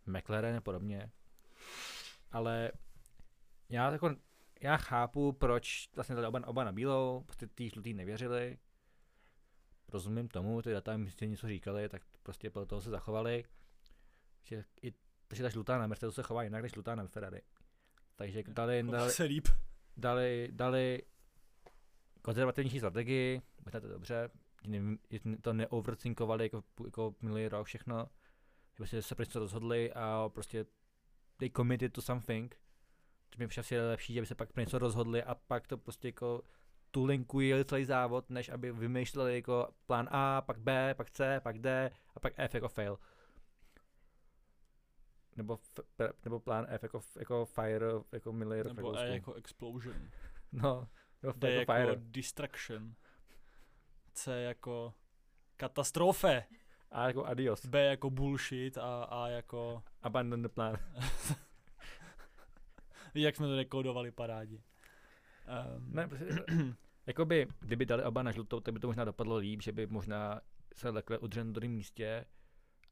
McLaren a podobně. Ale já jako, já chápu, proč vlastně dali oba, oba na bílou, prostě ty žlutý nevěřili. Rozumím tomu, ty data jim si něco říkali, tak prostě podle toho se zachovali. Že i, takže ta žlutá na Mercedesu se chová jinak než žlutá na Ferrari. Takže dali, dali, se líp. dali, dali konzervativnější strategii, možná to dobře, to neoverthinkovali jako, jako minulý rok všechno, že prostě se pro něco rozhodli a prostě they committed to something, což mi přijde je lepší, že by se pak pro něco rozhodli a pak to prostě jako tu linku jeli celý závod, než aby vymýšleli jako plán A, pak B, pak C, pak D a pak F jako fail. Nebo, f, nebo plán F jako, jako fire, jako rok v Nebo E jako explosion. No, nebo D jako jako fire. distraction. C jako katastrofe. A jako adios. B jako bullshit a A jako... Abandon the plan. Víš, jak jsme to dekodovali parádi. Um, Ne, prostě, jakoby, kdyby dali oba na žlutou, tak by to možná dopadlo líp, že by možná se Leclerc udržel na druhém místě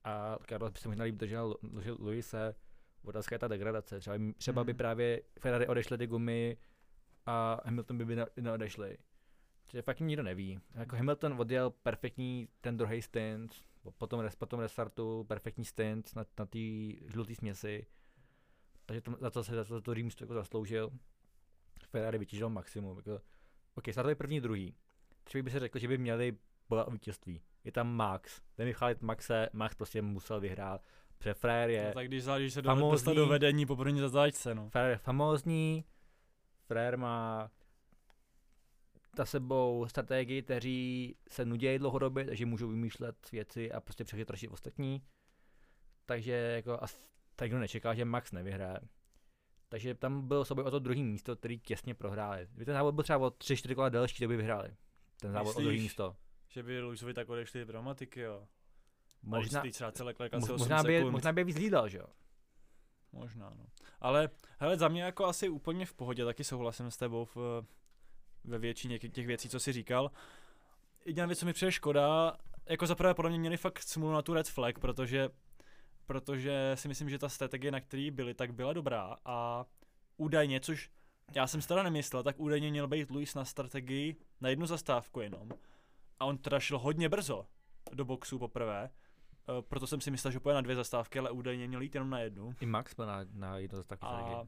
a Carlos by se možná líp držel, držel Luise, Otázka je ta degradace. Třeba, by- třeba by Mhm. právě Ferrari odešly ty gumy a Hamilton by, by ne- neodešli. Že fakt nikdo neví. Jako Hamilton odjel perfektní ten druhý stint, po- potom, res, potom restartu, perfektní stint na, na té žluté směsi. Takže to, za to se za to, to Rýmst jako zasloužil. Ferrari vytěžil maximum. Jako, OK, startovali první, druhý. Třeba by se řekl, že by měli bojovat o vítězství. Je tam Max, ten Michalit Maxe, Max prostě musel vyhrát. Protože Ferrari je, No, tak když záleží se do, famózní- dostat do vedení po první zatáčce, no. Ferrari je famózní, Ferrari má za sebou strategii, kteří se nudějí dlouhodobě, takže můžou vymýšlet věci a prostě přechytračit ostatní. Takže jako as, tak kdo nečeká, že Max nevyhraje. Takže tam bylo sobě o to druhý místo, který těsně prohráli. Kdyby ten závod byl třeba o 3-4 kola delší, to by vyhráli. Ten závod o druhý Myslíš? místo. Že by Luisovi tak odešli dramatiky, jo. Možná, Možná, třeba celé kleka asi mo- 8 možná, by, sekund. možná by víc hlídal, že jo? Možná, no. Ale hele, za mě jako asi úplně v pohodě, taky souhlasím s tebou v, ve většině těch těch věcí, co jsi říkal. Jediná věc, co mi přijde škoda, jako zaprvé podle mě měli fakt smůlu na tu red flag, protože, protože si myslím, že ta strategie, na který byli, tak byla dobrá a údajně, což já jsem si teda nemyslel, tak údajně měl být Luis na strategii na jednu zastávku jenom. A on teda šel hodně brzo do boxu poprvé, Eh, proto jsem si myslel, že půjde na dvě zastávky, ale údajně měl jít jenom na jednu. I Max byl na, na jedno z takových A.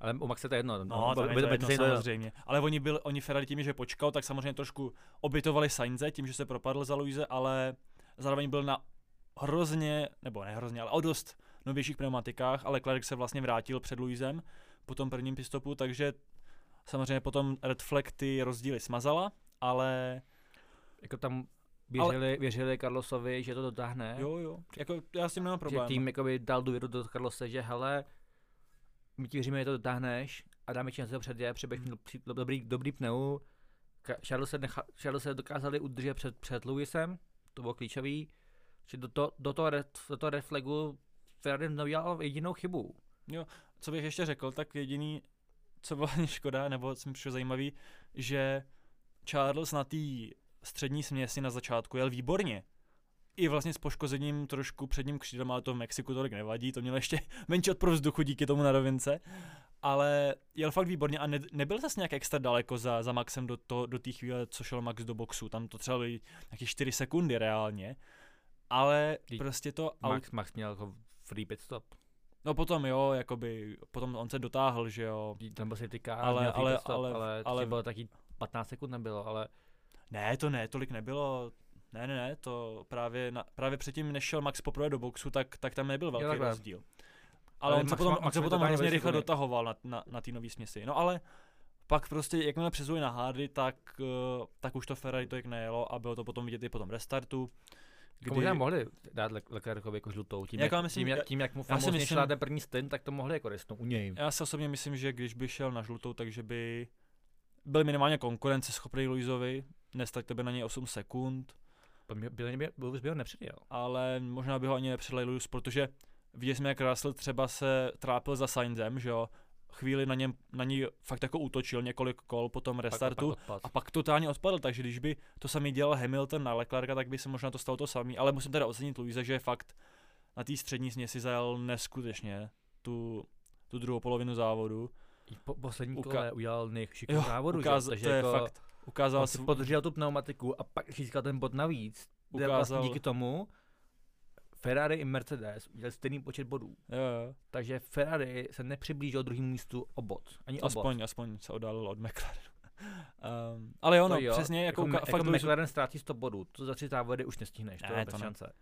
Ale u Maxe to je jedno. No, by- to, by- by, to, by- jedno, samozřejmě. Ale oni, byli, oni Ferrari tím, že počkal, tak samozřejmě trošku obytovali Sainze tím, že se propadl za Luise, ale zároveň byl na hrozně, nebo ne hrozně, ale o dost novějších pneumatikách, ale Leclerc se vlastně vrátil před Luisem po tom prvním pistopu, takže samozřejmě potom Red Flag ty rozdíly smazala, ale Jako tam věřili, věřili Carlosovi, že to dotáhne. jo, jo, jako já s tím nemám že problém. tým jakoby dal důvěru do Carlose, že hele, my ti věříme, že to dotáhneš a dáme ti na to předě, přeběh měl při- dobrý, dobrý pneu. Charles se, necha, Charles se dokázali udržet před, před Lewisem, to bylo klíčový, že do, to, do toho red, do toho red flagu Ferrari neudělal jedinou chybu. co bych ještě řekl, tak jediný, co bylo škoda, nebo co mi přišlo zajímavý, že Charles na té střední směsi na začátku jel výborně. I vlastně s poškozením trošku předním křídlem, ale to v Mexiku tolik nevadí, to mělo ještě menší odpor vzduchu díky tomu na rovince. Ale jel fakt výborně a ne, nebyl zase nějak extra daleko za, za Maxem do, to, do té chvíle, co šel Max do boxu. Tam to třeba byly nějaké 4 sekundy reálně. Ale Vždyť prostě to Max, Max měl jako free pit stop. No potom jo, jakoby, potom on se dotáhl, že jo. Tam byl safety car, Ale- měl ale- stop, ale- ale, ale, ale- bylo taky 15 sekund nebylo, ale Ne, to ne, tolik nebylo. Ne, ne, ne, to právě, na, právě předtím, než šel Max poprvé do boxu, tak, tak tam nebyl velký takhle. rozdíl. Ale, Ale on se Max potom, on se potom hrozně rychle dobrý. dotahoval na, na, na té nové směsi. No ale pak prostě, jakmile přezuli na Hardy, tak, uh, tak už to Ferrari tolik nejelo a bylo to potom vidět i po tom restartu. Kdy... možná mohli dát Le- Leclercovi jako žlutou, tím, Jako já jak, myslím, tím, jak, tím, jak mu famózně myslím- šla ten první stint, tak to mohli jako risknout u něj. Já si osobně myslím, že když by šel na žlutou, takže by byl minimálně konkurenceschopný Luizovi, nestratili by na něj 8 sekund, Byl, byl, byl, byl, byl nepředjel. ale možná by ho ani nepředali Lewis, protože viděli jsme, jak Russell třeba se trápil za Sainzem, že jo, chvíli na něm, na ní fakt jako útočil několik kol po tom restartu Pak, pak a pak totálně odpadl, takže když by to samý dělal Hamilton na Leclerca, tak by se možná to stalo to samý, ale musím teda ocenit Luise, že fakt na té střední směsi zajel neskutečně tu, tu druhou polovinu závodu. I po poslední Uka- kole udělal Jo, závodu, ukáz- že? takže to je jako fakt. Ukázal on si podržel tu pneumatiku a pak získal ten bod navíc. Kde Ukázal- vlastně díky tomu Ferrari i Mercedes udělali stejný počet bodů. jo, jo. Takže Ferrari se nepřiblížil druhému místu o bod. Ani o bod. Aspoň, aspoň se oddálil od McLarenu. um, ale jo, no, To přesně, jako, jako, uka- jako fakt Lewis, McLaren ztrácí 100 bodů, to za tři závody už nestihneš, to Ne, je to bez ne. šance.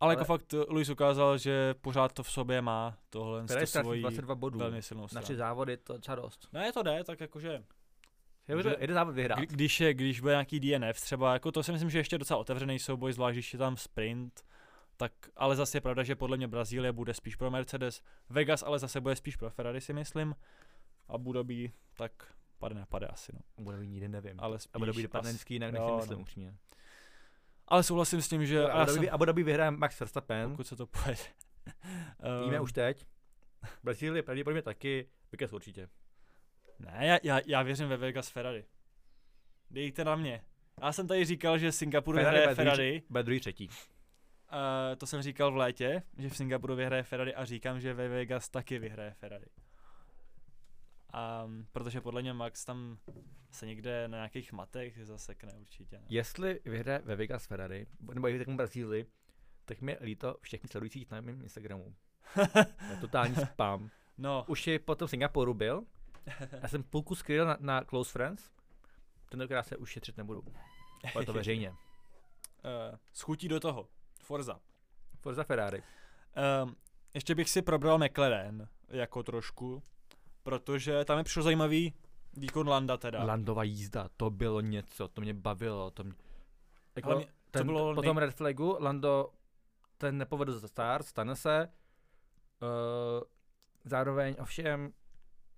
ale jako ale- fakt eh, Luis ukázal, že pořád to v sobě má, tohle to svojí 22 bodů, velmi silnou na stranu. tři závody to je dost. Ne, to jde, tak jakože, Je Že- to jeden závod vyhrát. kdy, když, je, když bude nějaký DNF třeba, jako to si myslím, že ještě docela otevřený souboj, zvlášť když je tam sprint, tak, ale zase je pravda, že podle mě Brazílie bude spíš pro Mercedes, Vegas ale zase bude spíš pro Ferrari si myslím, a Abu Dhabi, tak padne, padne asi, no. Bude nikdy nevím. Ale a bude spíš být dopadne asi- vždycky jinak, než si no. myslím upřímně. Ale souhlasím s tím, že A Abu jsem, Dhabi vyhraje Max Verstappen, pokud se to pojede. víme Ehm, už teď. Brazílie pravděpodobně taky, Vickers určitě. Ne, já, já, já věřím ve Vegas Ferrari. Dejte na mě. Já jsem tady říkal, že Singapur Ferrari hraje bude druhý- Ferrari Bude druhý třetí. Uh, to jsem říkal v létě, že v Singapuru vyhraje Ferrari a říkám, že ve Vegas taky vyhraje Ferrari. Um, protože podle mě Max tam se někde na nějakých matech zasekne určitě. Ne? Jestli vyhraje ve Vegas Ferrari, nebo i v Brazílii, tak mě líto všechny sledující na mém Instagramu. totální spam. No. Už je potom Singapuru byl. Já jsem půlku skryl na, na Close Friends. Tentokrát se už šetřit nebudu. Ale to veřejně. Uh, schutí do toho. Forza. Forza Ferrari. Um, ještě bych si probral McLaren jako trošku, protože tam je přišel zajímavý výkon Landa teda. Landova jízda, to bylo něco, to mě bavilo, to mě... Jako, mě, ten, bylo po tom Red Flagu Lando ten nepovedl za start, stane se. Uh, zároveň ovšem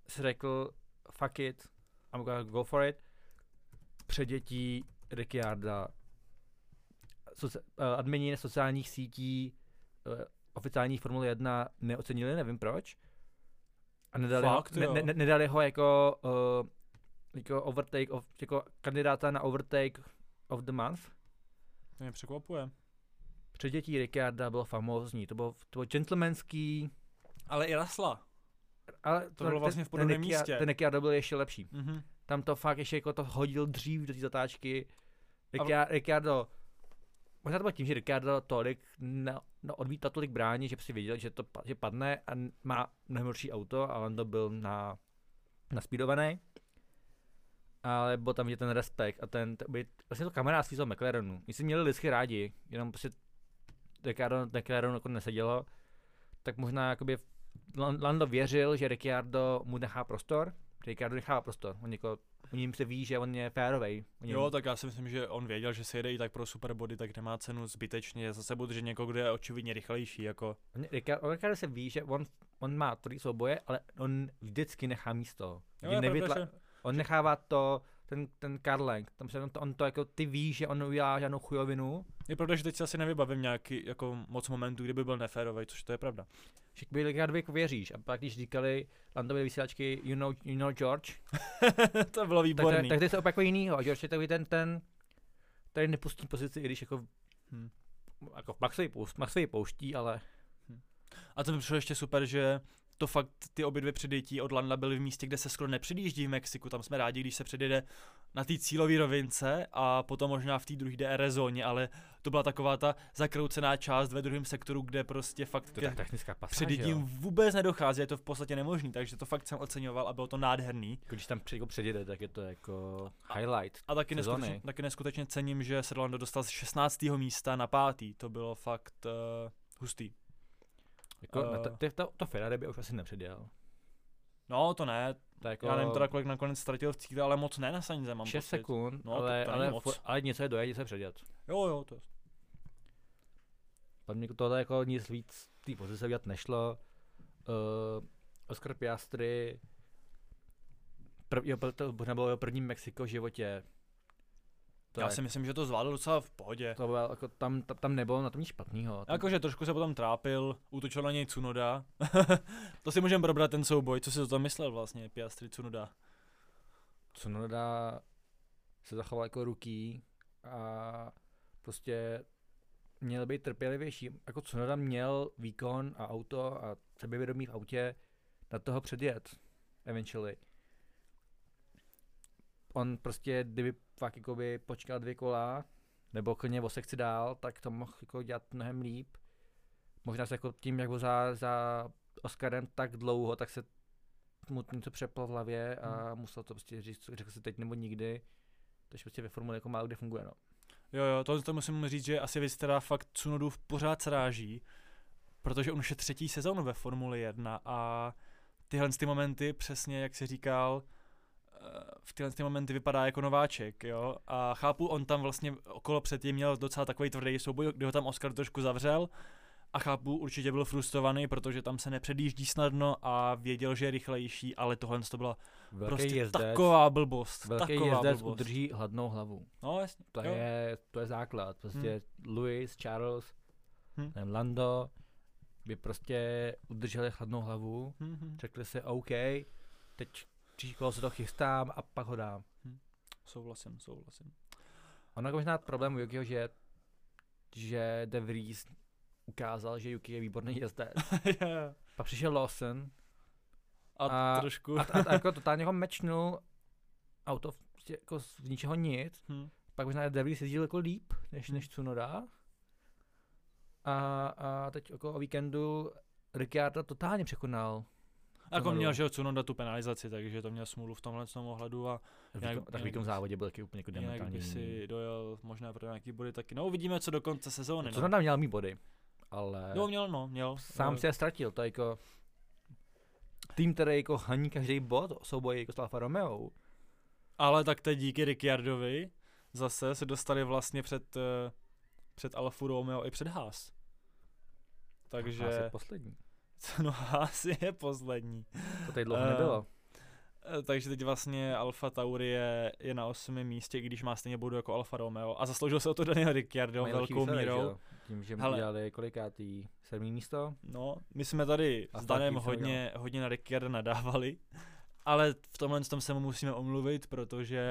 si řekl fuck it, I'm gonna go for it. Předětí Ricciarda, soci, uh, admini sociálních sítí uh, oficiální Formule 1 neocenili, nevím proč. A nedali, Fakt, ho, ne, ne, nedali ho jako, uh, jako overtake, of, jako kandidáta na overtake of the month. To mě překvapuje. Předětí Ricciarda bylo famózní, to bylo, to bylo gentlemanský. Ale i Rasla. Ale to bylo vlastně v podobném místě. Ten Ricciardo byl ještě lepší. Mm-hmm. Tam to fakt ještě jako to hodil dřív do té zatáčky. Ricciardo, Ricciardo Možná to bylo tím, že Ricardo tolik no, no odmítal tolik brání, že si věděl, že to že padne a má mnohem horší auto a Lando byl na, naspídovaný. Ale byl tam vidět ten respekt a ten, to by, vlastně to kamarádství z McLarenu. My si měli lidsky rádi, jenom prostě Ricardo, McLarenu jako nesedělo, tak možná jakoby Lando věřil, že Ricciardo mu nechá prostor, Ricardo nechává prostor. On jako o něm se ví, že on je férovej. Jo, tak já si myslím, že on věděl, že se jede i tak pro super body, tak nemá cenu zbytečně zase bude, že někoho, kdo je očividně rychlejší. Jako. Ricardo, Ricardo se ví, že on, on má tvrdý souboje, ale on vždycky nechá místo. Jo, nevytla- že... On nechává to, ten, ten Karlenk, tam se on to, on to jako, ty víš, že on udělá žádnou chujovinu. Je pravda, že teď si asi nevybavím nějaký jako moc momentů, kdyby byl neférový, což to je pravda. Že Ricardo jako věříš. A pak když říkali Landovi vysílačky You know, you know George. to bylo výborný. Tak, tak, tak to je opak jinýho. George je takový ten, ten tady nepustí pozici, i když jako, hmm. jako pouští, Maxovi pouští, ale... Hmm. A to mi přišlo ještě super, že to fakt ty obě dvě předjetí od Landa byly v místě, kde se skoro nepředjíždí v Mexiku. Tam jsme rádi, když se předjede na té cílové rovince a potom možná v té druhé DRS zóně, ale to byla taková ta zakroucená část ve druhém sektoru, kde prostě fakt to je technická pasáž, předjetím vůbec nedochází, je to v podstatě nemožný, takže to fakt jsem oceňoval a bylo to nádherný. Když tam jako předjede, tak je to jako highlight. A, a taky, neskutečně, taky neskutečně cením, že se Lando dostal z 16. místa na pátý, to bylo fakt uh, hustý. Jako, uh, to, to, to, to Ferrari by už asi nepředjel. No, to ne. To jako... Já nevím teda, kolik nakonec ztratil v cíle, ale moc ne na Sainze, mám 6 sekund, no, ale, to, to ale, moc. ale něco je dojet, něco je předjet. Jo, jo, to je. Pak mi tohle jako nic víc té pozice udělat nešlo. Uh, Oscar Piastri, prv, jo, to bylo jeho první Mexiko v životě. To Já je, si myslím, že to zvládl docela v pohodě. To bylo, jako, tam, tam, tam nebylo na tom nic špatného. Tam... Jakože trošku se potom trápil, útočil na něj Cunoda. to si můžeme probrat ten souboj, co si o tom myslel vlastně, Piastri Cunoda. Cunoda se zachoval jako ruký a prostě měl být trpělivější. Jako Cunoda měl výkon a auto a sebevědomí v autě na toho předjet, eventually on prostě, kdyby fakt jakoby počkal dvě kola, nebo klidně o sekci dál, tak to mohl jako dělat mnohem líp. Možná se jako tím, jak byl za, za Oscarem tak dlouho, tak se mu něco přeplo v hlavě a hmm. musel to prostě říct, řekl si teď nebo nikdy. Takže prostě ve formule jako málo kde funguje, no. Jo, jo, to, to musím říct, že asi věc, která fakt Cunodu pořád sráží, protože on už je třetí sezónu ve Formuli 1 a tyhle ty momenty, přesně jak si říkal, v tyhle ty momenty vypadá jako nováček, jo, a chápu, on tam vlastně okolo předtím měl docela takový tvrdý souboj, kdy ho tam Oscar trošku zavřel, a chápu, určitě byl frustrovaný, protože tam se nepředjíždí snadno a věděl, že je rychlejší, ale tohle to byla velký prostě jezdec, taková blbost. Velký taková jezdec blbost. udrží hladnou hlavu. No jasně. To, je, to je základ. Prostě hmm. Louis, Charles, hmm. Lando by prostě udrželi chladnou hlavu, hmm. hmm. řekli si OK, teď příští kolo se to chystám a pak ho dám. Hm. Souhlasím, souhlasím. Ono možná problém u Jokiho, že, že De Vries ukázal, že Yuki je výborný jezdec. Jo. Pak přišel Lawson a, A- trošku... a, a, a jako totálně ho mečnul auto prostě jako z ničeho nic. hm. Pak možná De Vries jezdil jako líp, než, než Tsunoda. A, a teď jako o víkendu Ricciardo totálně překonal. Jako měl, že jo, Tsunoda tu penalizaci, takže to měl smůlu v tomhle tom ohledu a Výkon, Jinak- tak výkon v závodě byl taky úplně jako jinak dementální. by si dojel možná pro nějaký body taky. No uvidíme, co do konce sezóny. No. Tsunoda měl mý body, ale Jo, měl, no, měl. sám Eh, si je ztratil. To je jako tým, který jako haní každý bod, souboj jako s Alfa Romeo. Ale tak teď díky Ricciardovi zase se dostali vlastně před, eh, před Alfa Romeo i před Haas. Takže, Asi poslední. no Haas je poslední. To tady dlouho Eh, nebylo. Eh, Takže teď vlastně Alfa Tauri je, je na osmém místě, i když má stejně bodu jako Alfa Romeo. A zasloužil se o to Daniel Ricciardo velkou výsledek, že mírou. jo? Tím, že Hele. udělali kolikátý sedmý místo. No, my jsme tady A s Danem hodně, hodně na Ricciarda nadávali, ale v tomhle tom se mu musíme omluvit, protože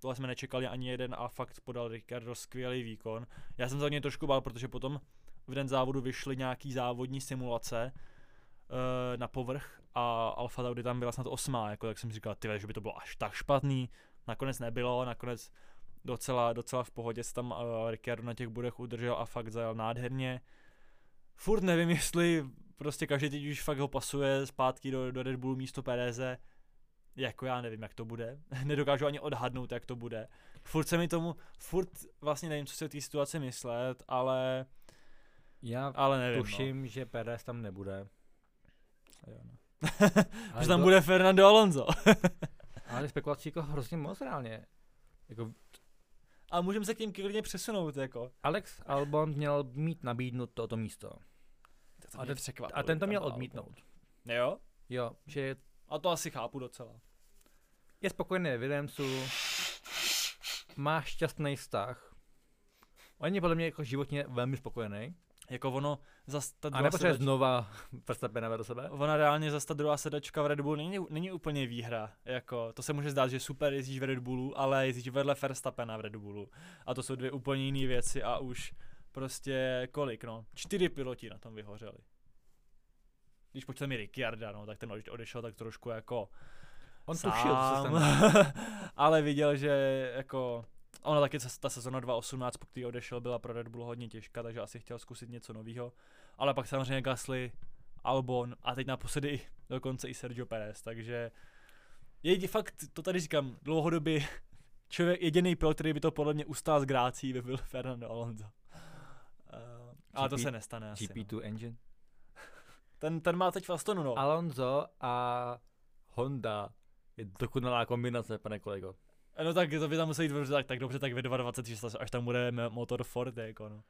tohle jsme nečekali ani jeden a fakt podal Ricciardo skvělý výkon. Já jsem se od něj trošku bál, protože potom v den závodu vyšly nějaký závodní simulace uh, na povrch a Alfa Tauri tam byla snad osmá, jako tak jsem říkal, ty že by to bylo až tak špatný. Nakonec nebylo, nakonec docela, docela v pohodě se tam uh, Ricciardo na těch bodech udržel a fakt zajel nádherně. Furt nevím, jestli prostě každý teď už fakt ho pasuje zpátky do, do Red Bullu místo Pereze. Jako já nevím, jak to bude. Nedokážu ani odhadnout, jak to bude. Furt se mi tomu, furt vlastně nevím, co o té situaci myslet, ale, Já ale nevím. tuším, že Perez tam nebude. No. Jo, no. Že tam to- bude Fernando Alonso. Ale spekulací jako hrozně moc reálně. Jako A můžeme se k tím klidně přesunout, jako. Alex Albon měl mít nabídnout toto místo. A ten- A ten to měl odmítnout. Jo? Jo, že A to asi chápu docela. je spokojený v Williamsu, má šťastný vztah. On je podle mě jako životně velmi spokojený. Jako ono, zas ta A druhá nepotřebuje sedačka, znova Verstappena vedle sebe. ona reálně zas ta druhá sedačka v Red Bullu není, není úplně výhra. Jako, to se může zdát, že super jezdíš v Red Bullu, ale jezdíš vedle Verstappena v Red Bullu. A to jsou dvě úplně jiné věci a už prostě kolik, no? Čtyři piloti na tom vyhořeli. Když počítám i Ricciarda, no, tak ten odešel tak trošku jako On sám, tušil, co se ale viděl, že jako Ona taky ta sezona 2018, po který odešel, byla pro Red Bull hodně těžká, takže asi chtěl zkusit něco nového. Ale pak samozřejmě Gasly, Albon a teď naposledy dokonce i Sergio Perez, takže je fakt, to tady říkám, dlouhodobě člověk, jediný pilot, který by to podle mě ustál z grácí, by byl Fernando Alonso. Uh, ale to se nestane asi. No. GP2 engine. Ten, ten má teď v Astonu, no. Alonso a Honda je dokonalá kombinace, pane kolego. No tak to by tam musí jít dobře, tak, tak dobře, tak ve 2026, až tam bude motor Ford, jako no.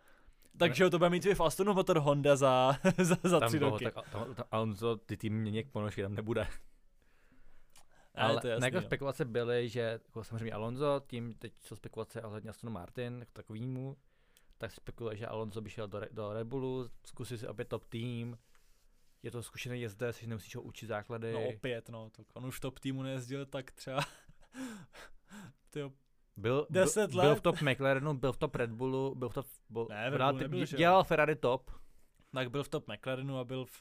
Takže to bude mít v Astonu motor Honda za, za, za tam tři toho, roky. tak, tam, tam, Alonso, ty tým mění ponožky, tam nebude. Ale, Ale to jasný, jako no. spekulace byly, že jako samozřejmě Alonso, tím teď jsou spekulace ohledně Astonu Martin, jako takovýmu, tak spekuluje, že Alonso by šel do, do Red Bullu, zkusit si opět top tým, je to zkušený jezdec, že nemusíš ho učit základy. No opět, no, tak on už top týmu nejezdil tak třeba, tyjo, Byl, byl, 10 byl let. v top McLarenu, byl v top Red Bullu, byl v top... Byl, Ne, v Red Bullu nebyl, jo? dělal Ferrari top, tak byl v top McLarenu a byl v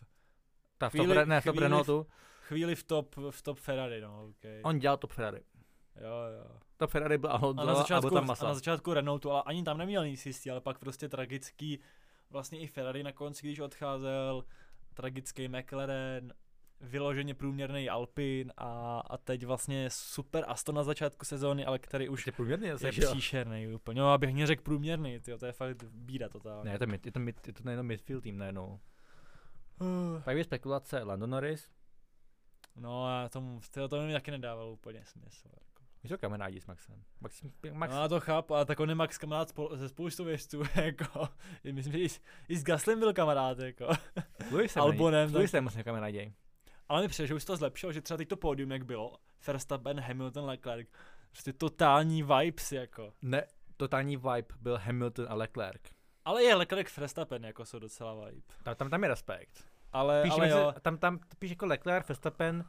ta v top, Chvíli- Re- ne, v top chvíli v- Renaultu, chvíli v top, v top Ferrari, no, okay. on dělal top Ferrari. Jo, jo. Top Ferrari byl Alonso A na a začátku, byl tam a Massa. na začátku Renaultu, ale ani tam neměl nic jistý, ale pak prostě tragický, vlastně i Ferrari na konci, když odcházel, tragický McLaren, vyloženě průměrný Alpin a, a teď vlastně super Aston na začátku sezóny, ale který už je průměrný, je příšerný úplně. No, abych neřekl průměrný, tyjo, to je fakt bída totálně. Ne, je to, mid, je to, mid, je to nejenom midfield tým najednou. Uh, Pak je spekulace Lando Norris, No a tomu, tyjo, to mi taky nedávalo úplně smysl. Jako. my jsou kamarádi s Maxem. Max, Max, No, já to chápu, ale tak on je Max kamarád spol- ze spoustu věců, jako, I myslím, že i, s- i s Gaslem byl kamarád, jako. Lewisem Albonem, S Lewisem moc kamarádi. Ale mi přijde, že už se to zlepšilo, že třeba teď to pódium, jak bylo, Verstappen, Hamilton, Leclerc, prostě totální vibes, jako. Ne, totální vibe byl Hamilton a Leclerc. Ale je Leclerc, Verstappen, jako jsou docela vibe. Tam, tam, tam je respekt. Ale, Píš, ale jo, tam, tam píš jako Leclerc, Verstappen,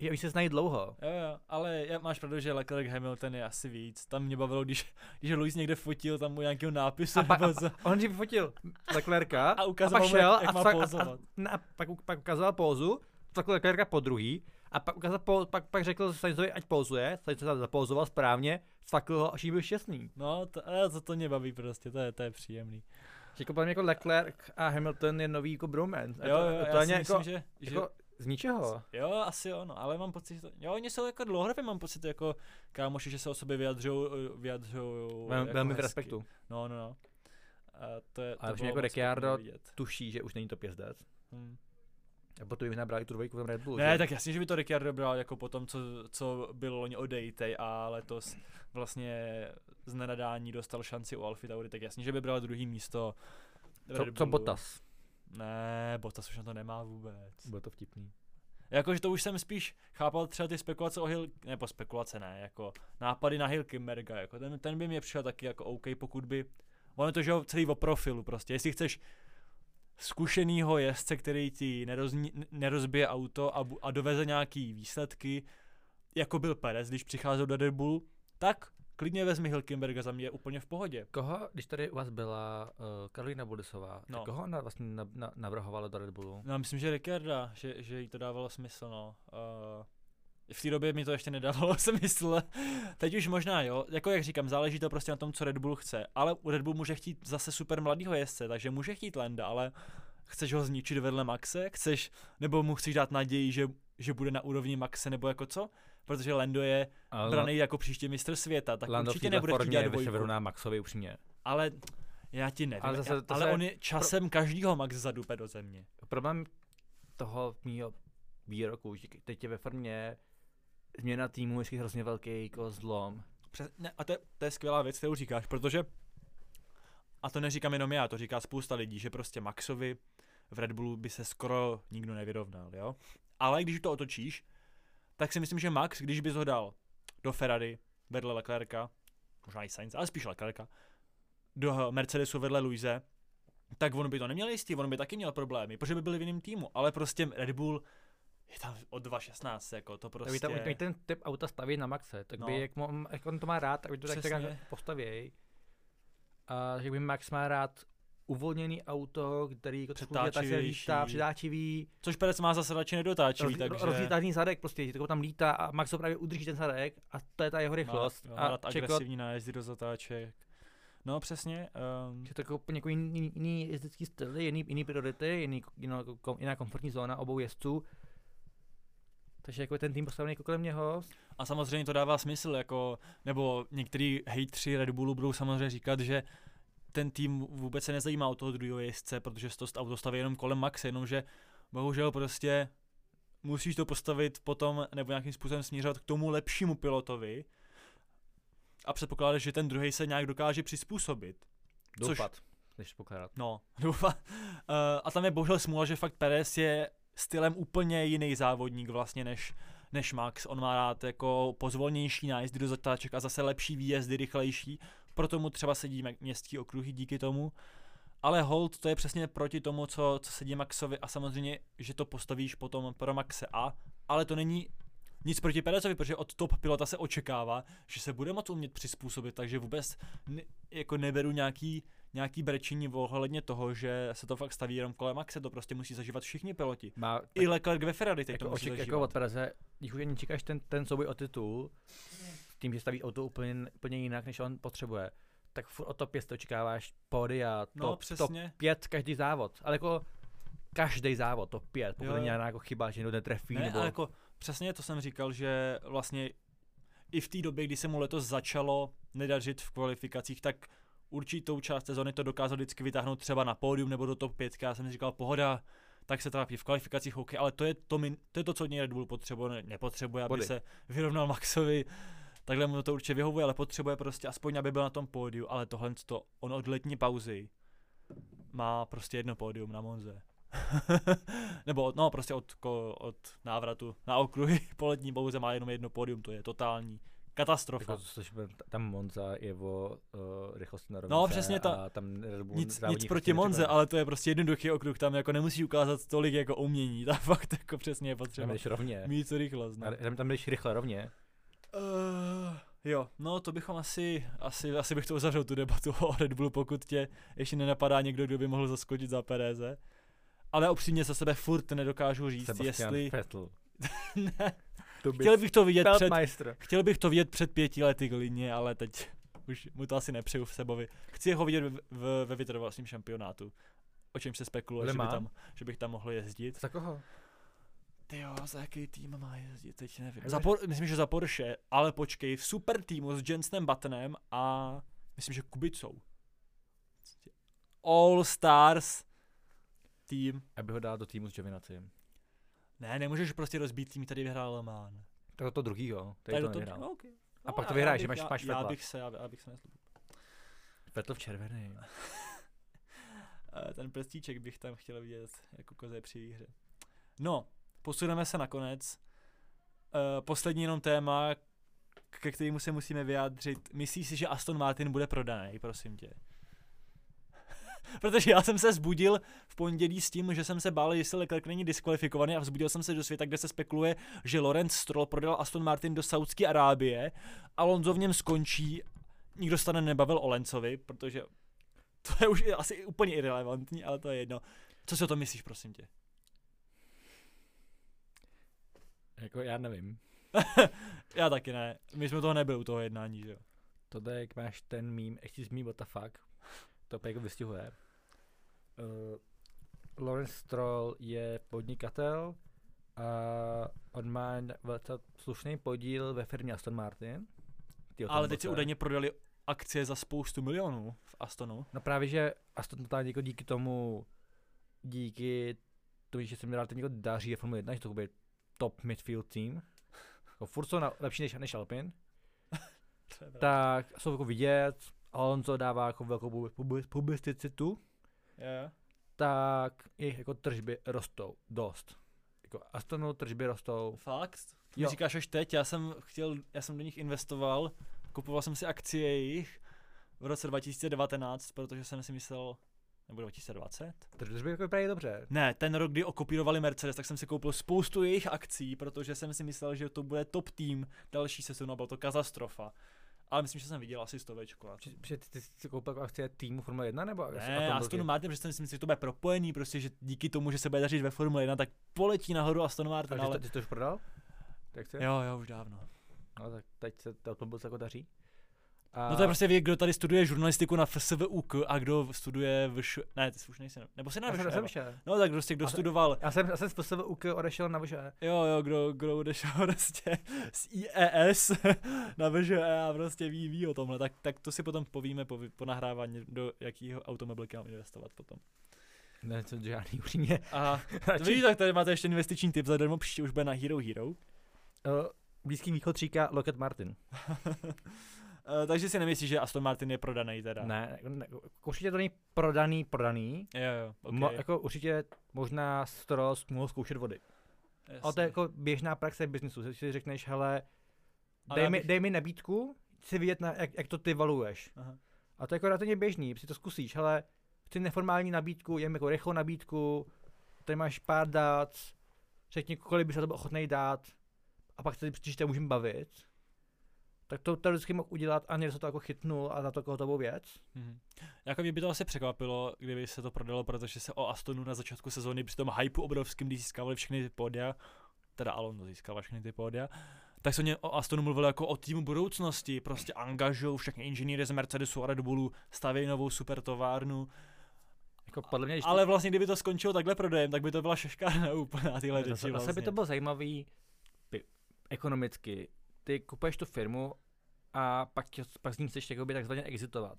Je, oni se znají dlouho. Jo, jo, ale já, máš pravdu, že Leclerc Hamilton je asi víc. Tam mě bavilo, když, když Louis někde fotil tam u nějakého nápisu. A, pa, a, a on si vyfotil Leclerca A a ukazoval pak mu, jak- šel jak a, má a, a, ne, a pak, pak ukazoval pózu, tak Leclerca po druhý a pak, ukázal, po, pak, pak řekl Sainzovi, ať pózuje, Sainz se zapózoval správně, sfakl ho, až byl šťastný. No, to, eh, to, to mě baví prostě, to je, to je příjemný. Že Jako, podle mě jako Leclerc a Hamilton je nový jako bromance. A Jo, to, jo, to já je si jako, myslím, že, že jako z ničeho. Jo, asi jo, no, ale mám pocit, že to, jo, oni jsou jako dlouhodobě, mám pocit, jako kámoši, že se o sobě vyjadřují, vyjadřují Velmi, jako velmi v respektu. No, no, no. A to je, to Ale už bylo jako Ricciardo. Tuší, že už není to jezdec. Hm. A potom by nabrali tu dvojku v Red Bullu. Ne, že? tak jasně, že by to Ricciardo bral jako po tom, co, co bylo loni o Dejtej a letos vlastně z nenadání dostal šanci u Alfy Tauri, tak jasně, že by bral druhý místo. co, co. Bottas? Ne, Bottas už na to nemá vůbec. Bylo to vtipný. Jakože to už jsem spíš chápal třeba ty spekulace o Hill, nebo spekulace ne, jako nápady na Hilkenberga, jako ten, ten by mě přišel taky jako OK, pokud by, ono je to, že jo, celý o profilu prostě, jestli chceš zkušenýho jezdce, který ti nerozní, nerozbije auto a, bu- a doveze nějaký výsledky, jako byl Perez, když přicházel do Red Bull, tak klidně vezmi Hilkenberga, za mě je úplně v pohodě. Koho, když tady u vás byla uh, Karolina Bodisová, No. koho ona vlastně na, na, navrhovala do Red Bullu? No, myslím, že Ricarda, že, že jí to dávalo smysl, no. Uh, v té době mi to ještě nedávalo smysl. Teď už možná, jo. Jako jak říkám, záleží to prostě na tom, co Red Bull chce. Ale u Red Bull může chtít zase super mladýho jezdce, takže může chtít Landa, ale chceš ho zničit vedle Maxe? Chceš, nebo mu chceš dát naději, že, že bude na úrovni Maxe, nebo jako co? Protože Lando je Ale braný jako příští mistr světa, tak Lando určitě nebude chtít dělat je dvojku. na Maxovi upřímně. Ale já ti nevím, Ale zase to ale se- on je časem každýho Max zadupe do země. Problém toho mýho výroku, že teď je ve formě změna týmu je hrozně velký jako zlom. Přes, ne, a to je, to je skvělá věc, kterou říkáš, protože, a to neříkám jenom já, to říká spousta lidí, že prostě Maxovi v Red Bullu by se skoro nikdo nevyrovnal, jo. Ale když to otočíš, tak si myslím, že Max, když bys ho dal do Ferrari vedle Leclerca, možná i Sainz, ale spíš Leclerca, do Mercedesu vedle Luise, tak on by to neměl jistý, on by taky měl problémy, protože by byli v jiném týmu, ale prostě Red Bull je tam od 2.16, jako to Prostě... Tak by ten typ auta staví na Maxe, tak by, No. jak, mo- jak, on to má rád, tak by to tak, postavěj. A že by Max má rád uvolněný auto, který jako tak se lítá, přidáčivý, Což Perec má zase radši nedotáčivý, roz, takže... rozlítaný zadek prostě, to tam lítá a Max ho právě udrží ten zadek a to je ta jeho rychlost. Má, má a rád čekot, agresivní nájezdy do zatáček. No přesně. Um, že to jako jako jiný, jiný, jezdecký styl, jiný, jiný priority, jiný, jiná, jiná komfortní zóna obou jezdců. Takže jako ten tým postavený jako kolem něho. a samozřejmě to dává smysl, jako, nebo některý hejtři Red Bullu budou samozřejmě říkat, že ten tým vůbec se nezajímá o toho druhého jezdce, protože se to auto staví jenom kolem Maxe, jenomže bohužel prostě musíš to postavit potom nebo nějakým způsobem směřovat k tomu lepšímu pilotovi a předpokládáš, že ten druhý se nějak dokáže přizpůsobit. Což- Doufat, než pokládat. No, doufám. Uh, a tam je bohužel smůla, že fakt Perez je stylem úplně jiný závodník vlastně než, než Max. On má rád jako pozvolnější nájezdy do zatáček a zase lepší výjezdy, rychlejší. Proto mu třeba sedí městský okruhy díky tomu. Ale hold, to je přesně proti tomu, co, co sedí Maxovi a samozřejmě, že to postavíš potom pro Maxe A, ale to není nic proti Perezovi, protože od top pilota se očekává, že se bude moct umět přizpůsobit, takže vůbec ne, jako neberu nějaký nějaký brečení ohledně toho, že se to fakt staví jenom kolem Maxe, to prostě musí zažívat všichni piloti. Má, I Leclerc ve Ferrari teď jako, to musí oček, zažívat. jako od Pereze, když už ani čekáš ten, ten souboj o titul, tím, že staví auto úplně, úplně jinak, než on potřebuje, tak furt o top 5 očekáváš pódia, no, top, top přesně. 5 každý závod, ale jako každý závod, top 5, pokud není nějaká jako chyba, že někdo netrefí, Ne, nebo ale jako přesně to jsem říkal, že vlastně i v té době, kdy se mu letos začalo nedařit v kvalifikacích, tak určitou část sezony to dokázal vždycky vytáhnout třeba na pódium nebo do top 5. Já jsem si říkal, pohoda, tak se trápí v kvalifikacích, OK, ale to je to, min, to, je to co od něj Red Bull potřebuje, ne, nepotřebuje, aby Body. se vyrovnal Maxovi, takhle mu to určitě vyhovuje, ale potřebuje prostě aspoň, aby byl na tom pódiu, ale tohle to, on od letní pauzy má prostě jedno pódium na Monze. Nebo od, no prostě od, ko, od návratu na okruhy po letní pauze má jenom jedno pódium, to je totální Katastrofa. Jako, což tam Monza je o uh, rychlosti na No, rovnice přesně ta- a tam Nic, nic proti Monze, ale to je prostě jednoduchý okruh, tam jako nemusíš ukázat tolik jako umění, tam fakt jako přesně je Tam potřeba jdeš rovně. mít co rychlost. No. Tam, tam jdeš rychle rovně. Uh, jo, no to bychom asi, asi, asi bych to uzavřel tu debatu o Red Bullu, pokud tě ještě nenapadá někdo, kdo by mohl zaskočit za Pereze. Ale upřímně za sebe furt nedokážu říct, Sebastian jestli... Vettel. Ne, To chtěl bych to vidět před, chtěl bych to vidět před pěti lety klidně, ale teď už mu to asi nepřeju v sebovi. Chci ho vidět v, v, ve vytrvalostním šampionátu. O čem se spekuluje, že, by tam, že bych tam mohl jezdit. Za koho? Ty jo, za jaký tým má jezdit, teď nevím. Za por, myslím, že za Porsche, ale počkej, v super týmu s Jensenem Buttonem a myslím, že Kubicou. All Stars tým. Aby ho dal do týmu s Giovinazzi. Ne, nemůžeš prostě rozbít tým, který vyhrál Le Mans. To je to druhýho, Tady který to to, nevyhrál. no, okay. A pak to já- vyhráš, já že máš- já, máš já Vettela. bych se, já, já bych se neslupil. Vettel v červený. Eh, Ten prstíček bych tam chtěl vidět jako koze při výhře. No, posuneme se nakonec. Uh, poslední jenom téma, ke kterému se musíme vyjádřit. Myslíš si, že Aston Martin bude prodaný, prosím tě? Protože já jsem se zbudil v pondělí s tím, že jsem se bál, jestli Leclerc není diskvalifikovaný a vzbudil jsem se do světa, kde se spekuluje, že Lorenz Stroll prodal Aston Martin do Saudské Arábie, Alonso v něm skončí, nikdo se nebavil o Lencovi, protože to je už asi úplně irrelevantní, ale to je jedno. Co si o tom myslíš, prosím tě? Jako já nevím. Já taky ne. My jsme toho nebyli u toho jednání, že jo. To je, jak máš ten mím, excuse me, what the fuck. To jako vystihuje. Uh, Lawrence Stroll je podnikatel a on má velice slušný podíl ve firmě Aston Martin. Ale teď se boce. údajně prodali akcie za spoustu milionů v Astonu. No právě, že Aston totálně jako díky tomu, díky tomu, že se mi relativně jako daří ve Formule 1, že to bude top midfield team, jako furt jsou na, lepší než, než Alpine, tak jsou jako vidět, Alonso dává jako velkou pub- pub- publicitu, Yeah. tak jejich jako tržby rostou dost. Jako Astonu tržby rostou. Fakt? To mi říkáš až teď, já jsem chtěl, já jsem do nich investoval, kupoval jsem si akcie jejich v roce 2019, protože jsem si myslel, nebo 2020? Tržby jako vypadají dobře. Ne, ten rok, kdy okopírovali Mercedes, tak jsem si koupil spoustu jejich akcí, protože jsem si myslel, že to bude top tým další sezónu a byla to katastrofa. Ale myslím, že jsem viděl asi stovečku. na to. Že, ty, ty jsi si koupil akcie týmu Formule 1 nebo Ne, Aston Martin, protože jsem si myslel, že to bude propojený, prostě, že díky tomu, že se bude dařit ve Formule 1, tak poletí nahoru Aston Martin, Takže ale... to, ty to už prodal? Tak se? Jo, jo, už dávno. No tak teď se to automobil jako daří. A No to je prostě věk, kdo tady studuje žurnalistiku na FSVUK a kdo studuje v š... Ne, ty jsi už nejsi, nebo jsi na já jsem, já VŠE, jsem. No tak prostě kdo se- studoval, Já jsem, já jsem z PSVUK odešel na VŠE. jo, jo, kdo, kdo odešel prostě z IES na VŽE a prostě ví, ví o tomhle, tak, tak to si potom povíme po, po nahrávání, do jakého automobilky mám investovat potom. Ne, to žádný upřímně. A to vidíš, tak tady máte ještě investiční tip zadarmo, příště už bude na Hero Hero. Eh, Blízký východ říká Lockheed Martin. Uh, takže si nemyslíš, že Aston Martin je prodaný teda? Ne, jako ne, určitě to není prodaný, prodaný. Jo, jo, okay. Mo, jako určitě možná Stroll mohl zkoušet vody. Ale to je jako běžná praxe v biznisu. Že si řekneš, hele, Ale dej já mi, bych- dej mi nabídku, chci vidět, na, jak, jak to ty valuješ. Aha. A to je jako relativně běžný, si to zkusíš, ale chci neformální nabídku, jen jako rychlou nabídku, tady máš pár dát, řekni, kolik by se to byl ochotný dát, a pak se příště můžeme bavit. Tak to teoreticky mohl udělat a někdo se to jako chytnul a na to hotovou věc. Mhm. Jako mě by to asi překvapilo, kdyby se to prodalo, protože se o Astonu na začátku sezóny při tom hypeu obrovským, když získávali všechny ty pódia, teda Alonso získával všechny ty pódia, tak se mě o Astonu mluvilo jako o týmu budoucnosti, prostě angažují všechny inženýry z Mercedesu a Red Bullu, stavějí novou super továrnu, Jako podle mě, ale vlastně kdyby to skončilo takhle prodejem, tak by to byla šeškárna úplná tyhle Zase, řeči zase vlastně. by to bylo zajímavý ekonomicky. Ty kupuješ tu firmu a pak, pak z ní chceš jakoby takzvaně exitovat.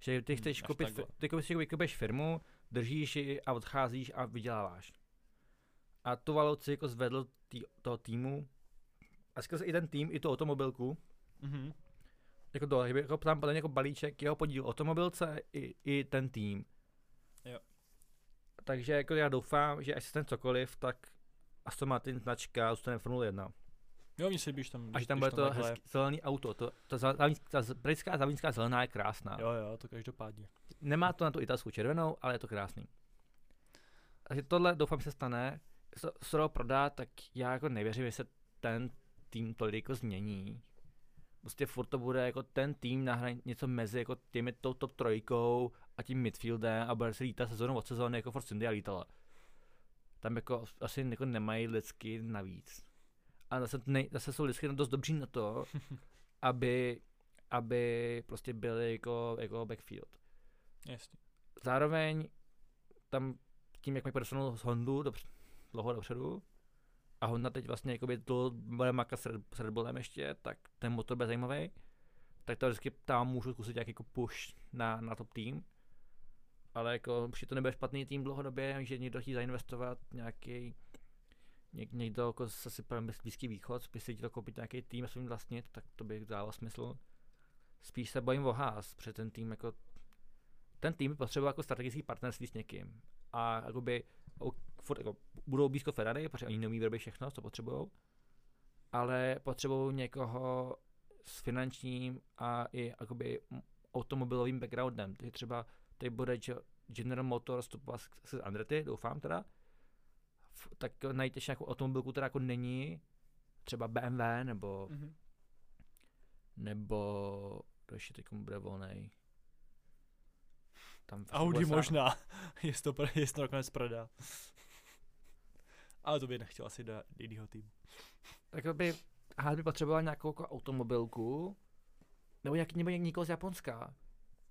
Že ty Hmm, chceš až koupit, takhle. ty koupíš, jakoby kupuješ firmu, držíš ji a odcházíš a vyděláváš. A tu valouci jako zvedl tý, toho týmu a skrze i ten tým, i tu automobilku, Mhm. jako to, jako tam podle mě jako balíček jeho podíl automobilce i, i ten tým. Jo. Takže jako já doufám, že až se ten cokoliv, tak Aston Martin značka zůstane Formule 1. Jo, mně se že tam, A že tam když bude to takhle- hezký, zelený auto. To, to závínská- ta britská závínská zelená je krásná. Jo, jo, to každopádně. Nemá to na tu italskou červenou, ale je to krásný. Takže tohle doufám, že se stane. Když Soro prodá, tak já jako nevěřím, že se ten tým tolik jako změní. Prostě furt to bude jako ten tým nahraje něco mezi jako těmi tou top trojkou a tím midfieldem a bude se lítat sezónu od sezóny jako Force India lítala. Tam jako asi jako nemají lidsky navíc. A zase, ne, zase jsou lidsky dost dobří na to, aby, aby prostě byli jako, jako backfield. Jasně. Zároveň tam tím, jak mi podostanou z Hondu dopř- dlouho dopředu, a Honda teď vlastně jakoby to bude makat s Red, s Red Bullem ještě, tak ten motor bude zajímavý. Tak to vždycky tam můžu zkusit nějaký jako push na, na top tým. Ale jako určitě to nebude špatný tým dlouhodobě, že někdo chce zainvestovat nějaký něk, někdo jako zase právě Blízký východ, by si to koupit nějaký tým a svým vlastnit, tak to by dávalo smysl. Spíš se bojím o Haas, protože ten tým jako ten tým potřebuje jako strategický partnerství s někým. A jakoby furt, jako, budou blízko Ferrari, protože oni neumí vyrobit všechno, co potřebují. Ale potřebují někoho s finančním a i jakoby automobilovým backgroundem. Takže třeba tady bude General Motors vstupovat s Andretti, doufám teda. Tak najít ještě nějakou automobilku, která jako není třeba BMW nebo, Mhm. nebo kdo ještě teď bude volnej. Tam Audi USA. možná, jestli to, jestli to nakonec prodá. Ale to by nechtěl asi dát jiného týmu. Jakoby, Haas by potřeboval nějakou jako automobilku, nebo jak, nebo někoho z Japonska.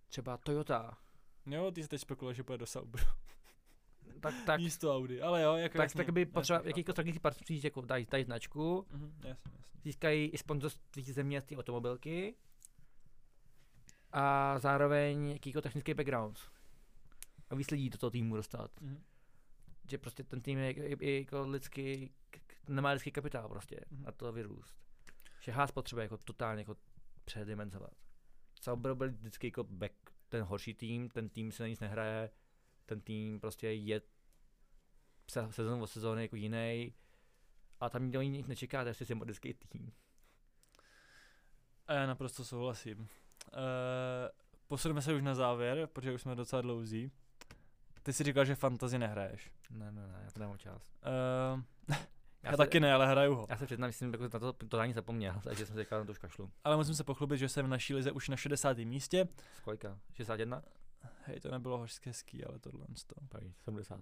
Třeba Toyota. Jo, ty jsi teď spekuluje, že půjde do Sauber. Tak, tak, Místo Audi, ale jo, jako tak, jasně, tak by potřeba jakýkoliv strategický partnerství, jako dají, dají značku, Mhm, jasně, jasně. získají i sponzorství země z té automobilky a zároveň jakýkoliv technický background. A víc lidí do toho týmu dostat. Mhm. Že prostě ten tým je, je, je jako lidský, nemá lidský kapitál prostě Mhm. na to vyrůst. Že Haas potřebuje jako totálně jako předimenzovat. Sauber byl vždycky jako back, ten horší tým, ten tým se na nic nehraje, ten tým prostě je sezon od sezóny jako jiný a tam nikdo nic nečeká, to je si modický tým. A já naprosto souhlasím. Uh, posuneme se už na závěr, protože už jsme docela dlouzí. Ty jsi říkal, že fantasy nehraješ. Ne, ne, ne, já to nemám čas. Uh, já, se- taky ne, ale hraju ho. Já se přiznám, že jsem jako na to totálně zapomněl, takže jsem si říkal, na to už kašlu. Ale musím se pochlubit, že jsem v naší lize už na 60. místě. Z kolika? 61? Hej, to nebylo hořské hezký, ale tohle to. Pají, 70.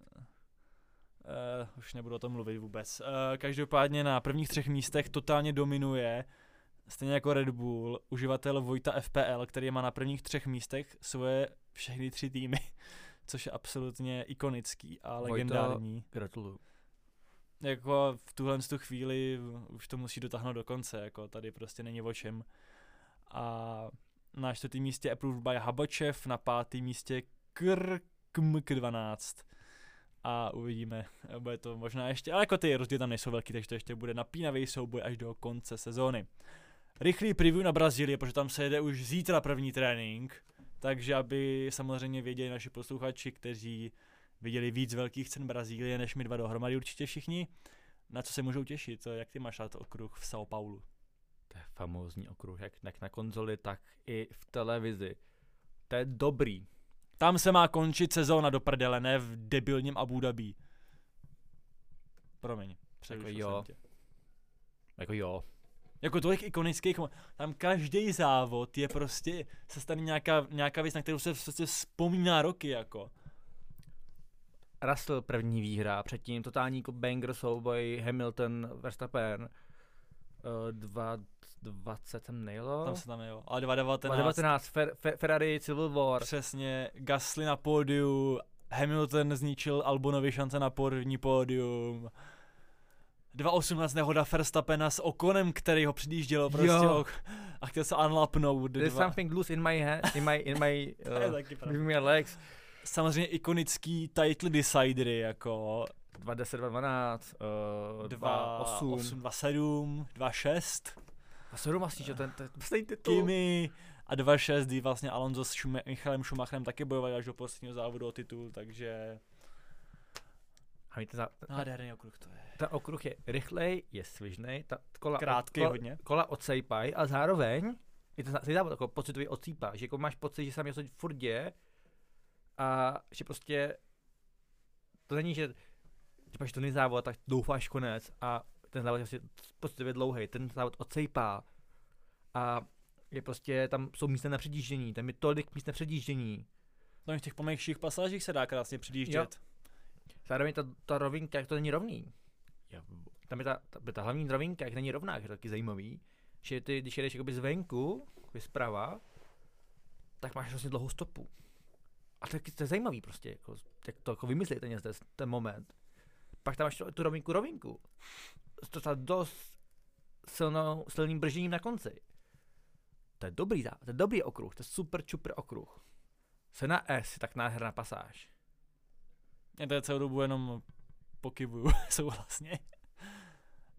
Uh, už nebudu o tom mluvit vůbec. Uh, každopádně na prvních třech místech totálně dominuje, stejně jako Red Bull, uživatel Vojta FPL, který má na prvních třech místech svoje všechny tři týmy, což je absolutně ikonický a Vojto- legendární. Gratuluju. Jako v tuhle tu chvíli už to musí dotáhnout do konce, jako tady prostě není o čem. A na čtvrtém místě Approved by Habačev, na pátém místě Krkmk12. A uvidíme, bude to možná ještě, ale jako ty rozdíly tam nejsou velký, takže to ještě bude napínavý souboj až do konce sezóny. Rychlý preview na Brazílii, protože tam se jede už zítra první trénink, takže aby samozřejmě věděli naši posluchači, kteří viděli víc velkých cen Brazílie než my dva dohromady určitě všichni, na co se můžou těšit, jak ty máš rád okruh v São Paulo. To je famózní okruh, jak, jak na konzoli, tak i v televizi. To je dobrý. Tam se má končit sezóna do prdele, ne v debilním Abu Dhabi. Promiň, přerušil jo. jsem tě. Jako jo. Jako tolik ikonických, tam každý závod je prostě, se stane nějaká, nějaká věc, na kterou se prostě vzpomíná roky, jako. Russell první výhra, předtím totální jako banger souboj Hamilton Verstappen. Uh, dva, 20 jsem nejelo. Tam se tam jo. Ale 2019, 19 Fer, Fer, Ferrari Civil War. přesně, Gasly na pódiu, Hamilton zničil Albonovi šance na první pódium. 2.18 nehoda Verstappena s Okonem, který ho předjížděl prostě Jo. a chtěl se unlapnout. There's Dva. something loose in my hand, in my, in my, uh, my legs. Samozřejmě ikonický title decidery, jako 2.10, 2.12, uh, 2.8. 2.8, 2.7, 2.6, A 7 vlastně, že ten, ten stejný titul. Kimi a 2.6, kdy vlastně Alonso s Šume, Michalem Schumacherem taky bojovali až do posledního závodu o titul, takže A ten, za- ten, Nádherný okruh to je. ten okruh je rychlej, je svižnej, ta kola, Krátký kola, hodně. kola odsejpají a zároveň je to celý závod jako pocitový odsýpá, že jako máš pocit, že se tam něco furt děje a že prostě to není, že že máš to závod, tak doufáš konec a ten závod je prostě pocitově dlouhý, ten závod odsejpá a je prostě, tam jsou místa na předjíždění, tam je tolik míst na předjíždění. No v těch pomějších pasážích se dá krásně předjíždět. Zároveň ta, ta rovinka, jak to není rovný. Tam je ta, ta, ta hlavní rovinka, jak není rovná, jak je to taky zajímavý, že ty, když jedeš jakoby zvenku, jakoby zprava, tak máš vlastně dlouhou stopu. A to, je- to je zajímavý prostě, jako, jak to jako vymyslí ten ten moment. Pak tam máš tu, rovinku rovinku. S to dost silnou, silným bržením na konci. To je dobrý, to je dobrý okruh, to je super čupr okruh. Se na S je tak nádherná pasáž. Já tady celou dobu jenom pokyvuju souhlasně.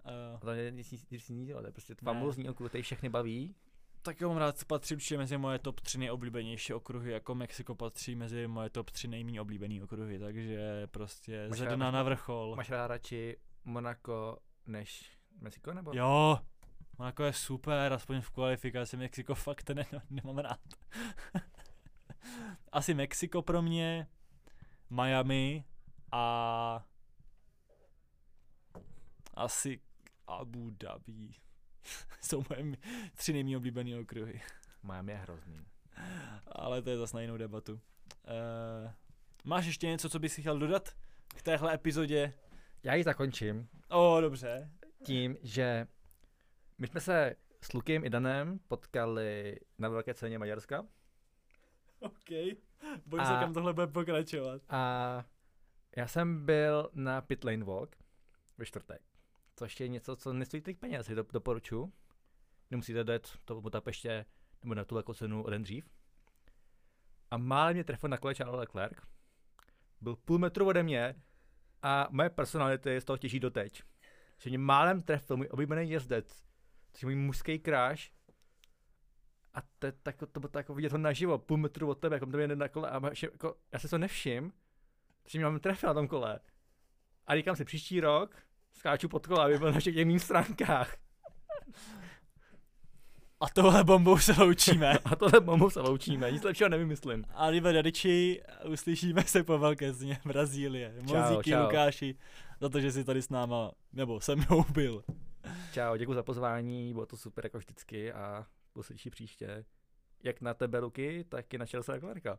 Uh, A to je nic, nic, nic jiného, to je prostě Ne. famózní okruh, který všechny baví. Tak jo, mám rád, patří určitě mezi moje top 3 nejoblíbenější okruhy, jako Mexiko patří mezi moje top 3 nejméně oblíbený okruhy, takže prostě Máš ze rád- dna máš- na vrchol. Máš rád radši Monaco než Mexiko, nebo? Jo, Monako je super, aspoň v kvalifikaci Mexiko fakt ne, nemám rád. Asi Mexiko pro mě, Miami a asi Abu Dhabi. Jsou moje tři nejméně oblíbené okruhy. Miami je hrozný. Ale to je zase na jinou debatu. Uh, máš ještě něco, co bys chtěl dodat k téhle epizodě? Já ji zakončím O, oh, dobře. tím, že my jsme se s Lukem i Danem potkali na velké ceně Maďarska OK. Bojím se, kam tohle bude pokračovat. a já jsem byl na Pit Lane Walk ve čtvrtek, což je něco, co nestojí tolik peněz, to doporučuji. Nemusíte jít to Budapeště nebo na tu velkou cenu o den dřív. A málem mě trefil na kole Charles Leclerc. Byl půl metru ode mě a moje personality z toho těží doteď. Že mě málem trefil můj oblíbený jezdec, což je můj mužský kráš. A to, tak, to bylo jako vidět ho naživo, půl metru od tebe, jako to jde na kole a máš, jako, já se to nevšim, že mě mám trefil na tom kole. A říkám si, příští rok skáču pod kola, aby byl na všech těch mých stránkách. A tohle bombou se loučíme. A tohle bombou se loučíme, nic lepšího nevymyslím. Arrivederci, uslyšíme se po velké zně Brazílie. Čau. Lukáši za to, že jsi tady s náma, nebo se mnou byl. Čau, děkuji za pozvání, bylo to super jako vždycky a poslyší příště. Jak na tebe ruky, tak i na Chelsea Clarka.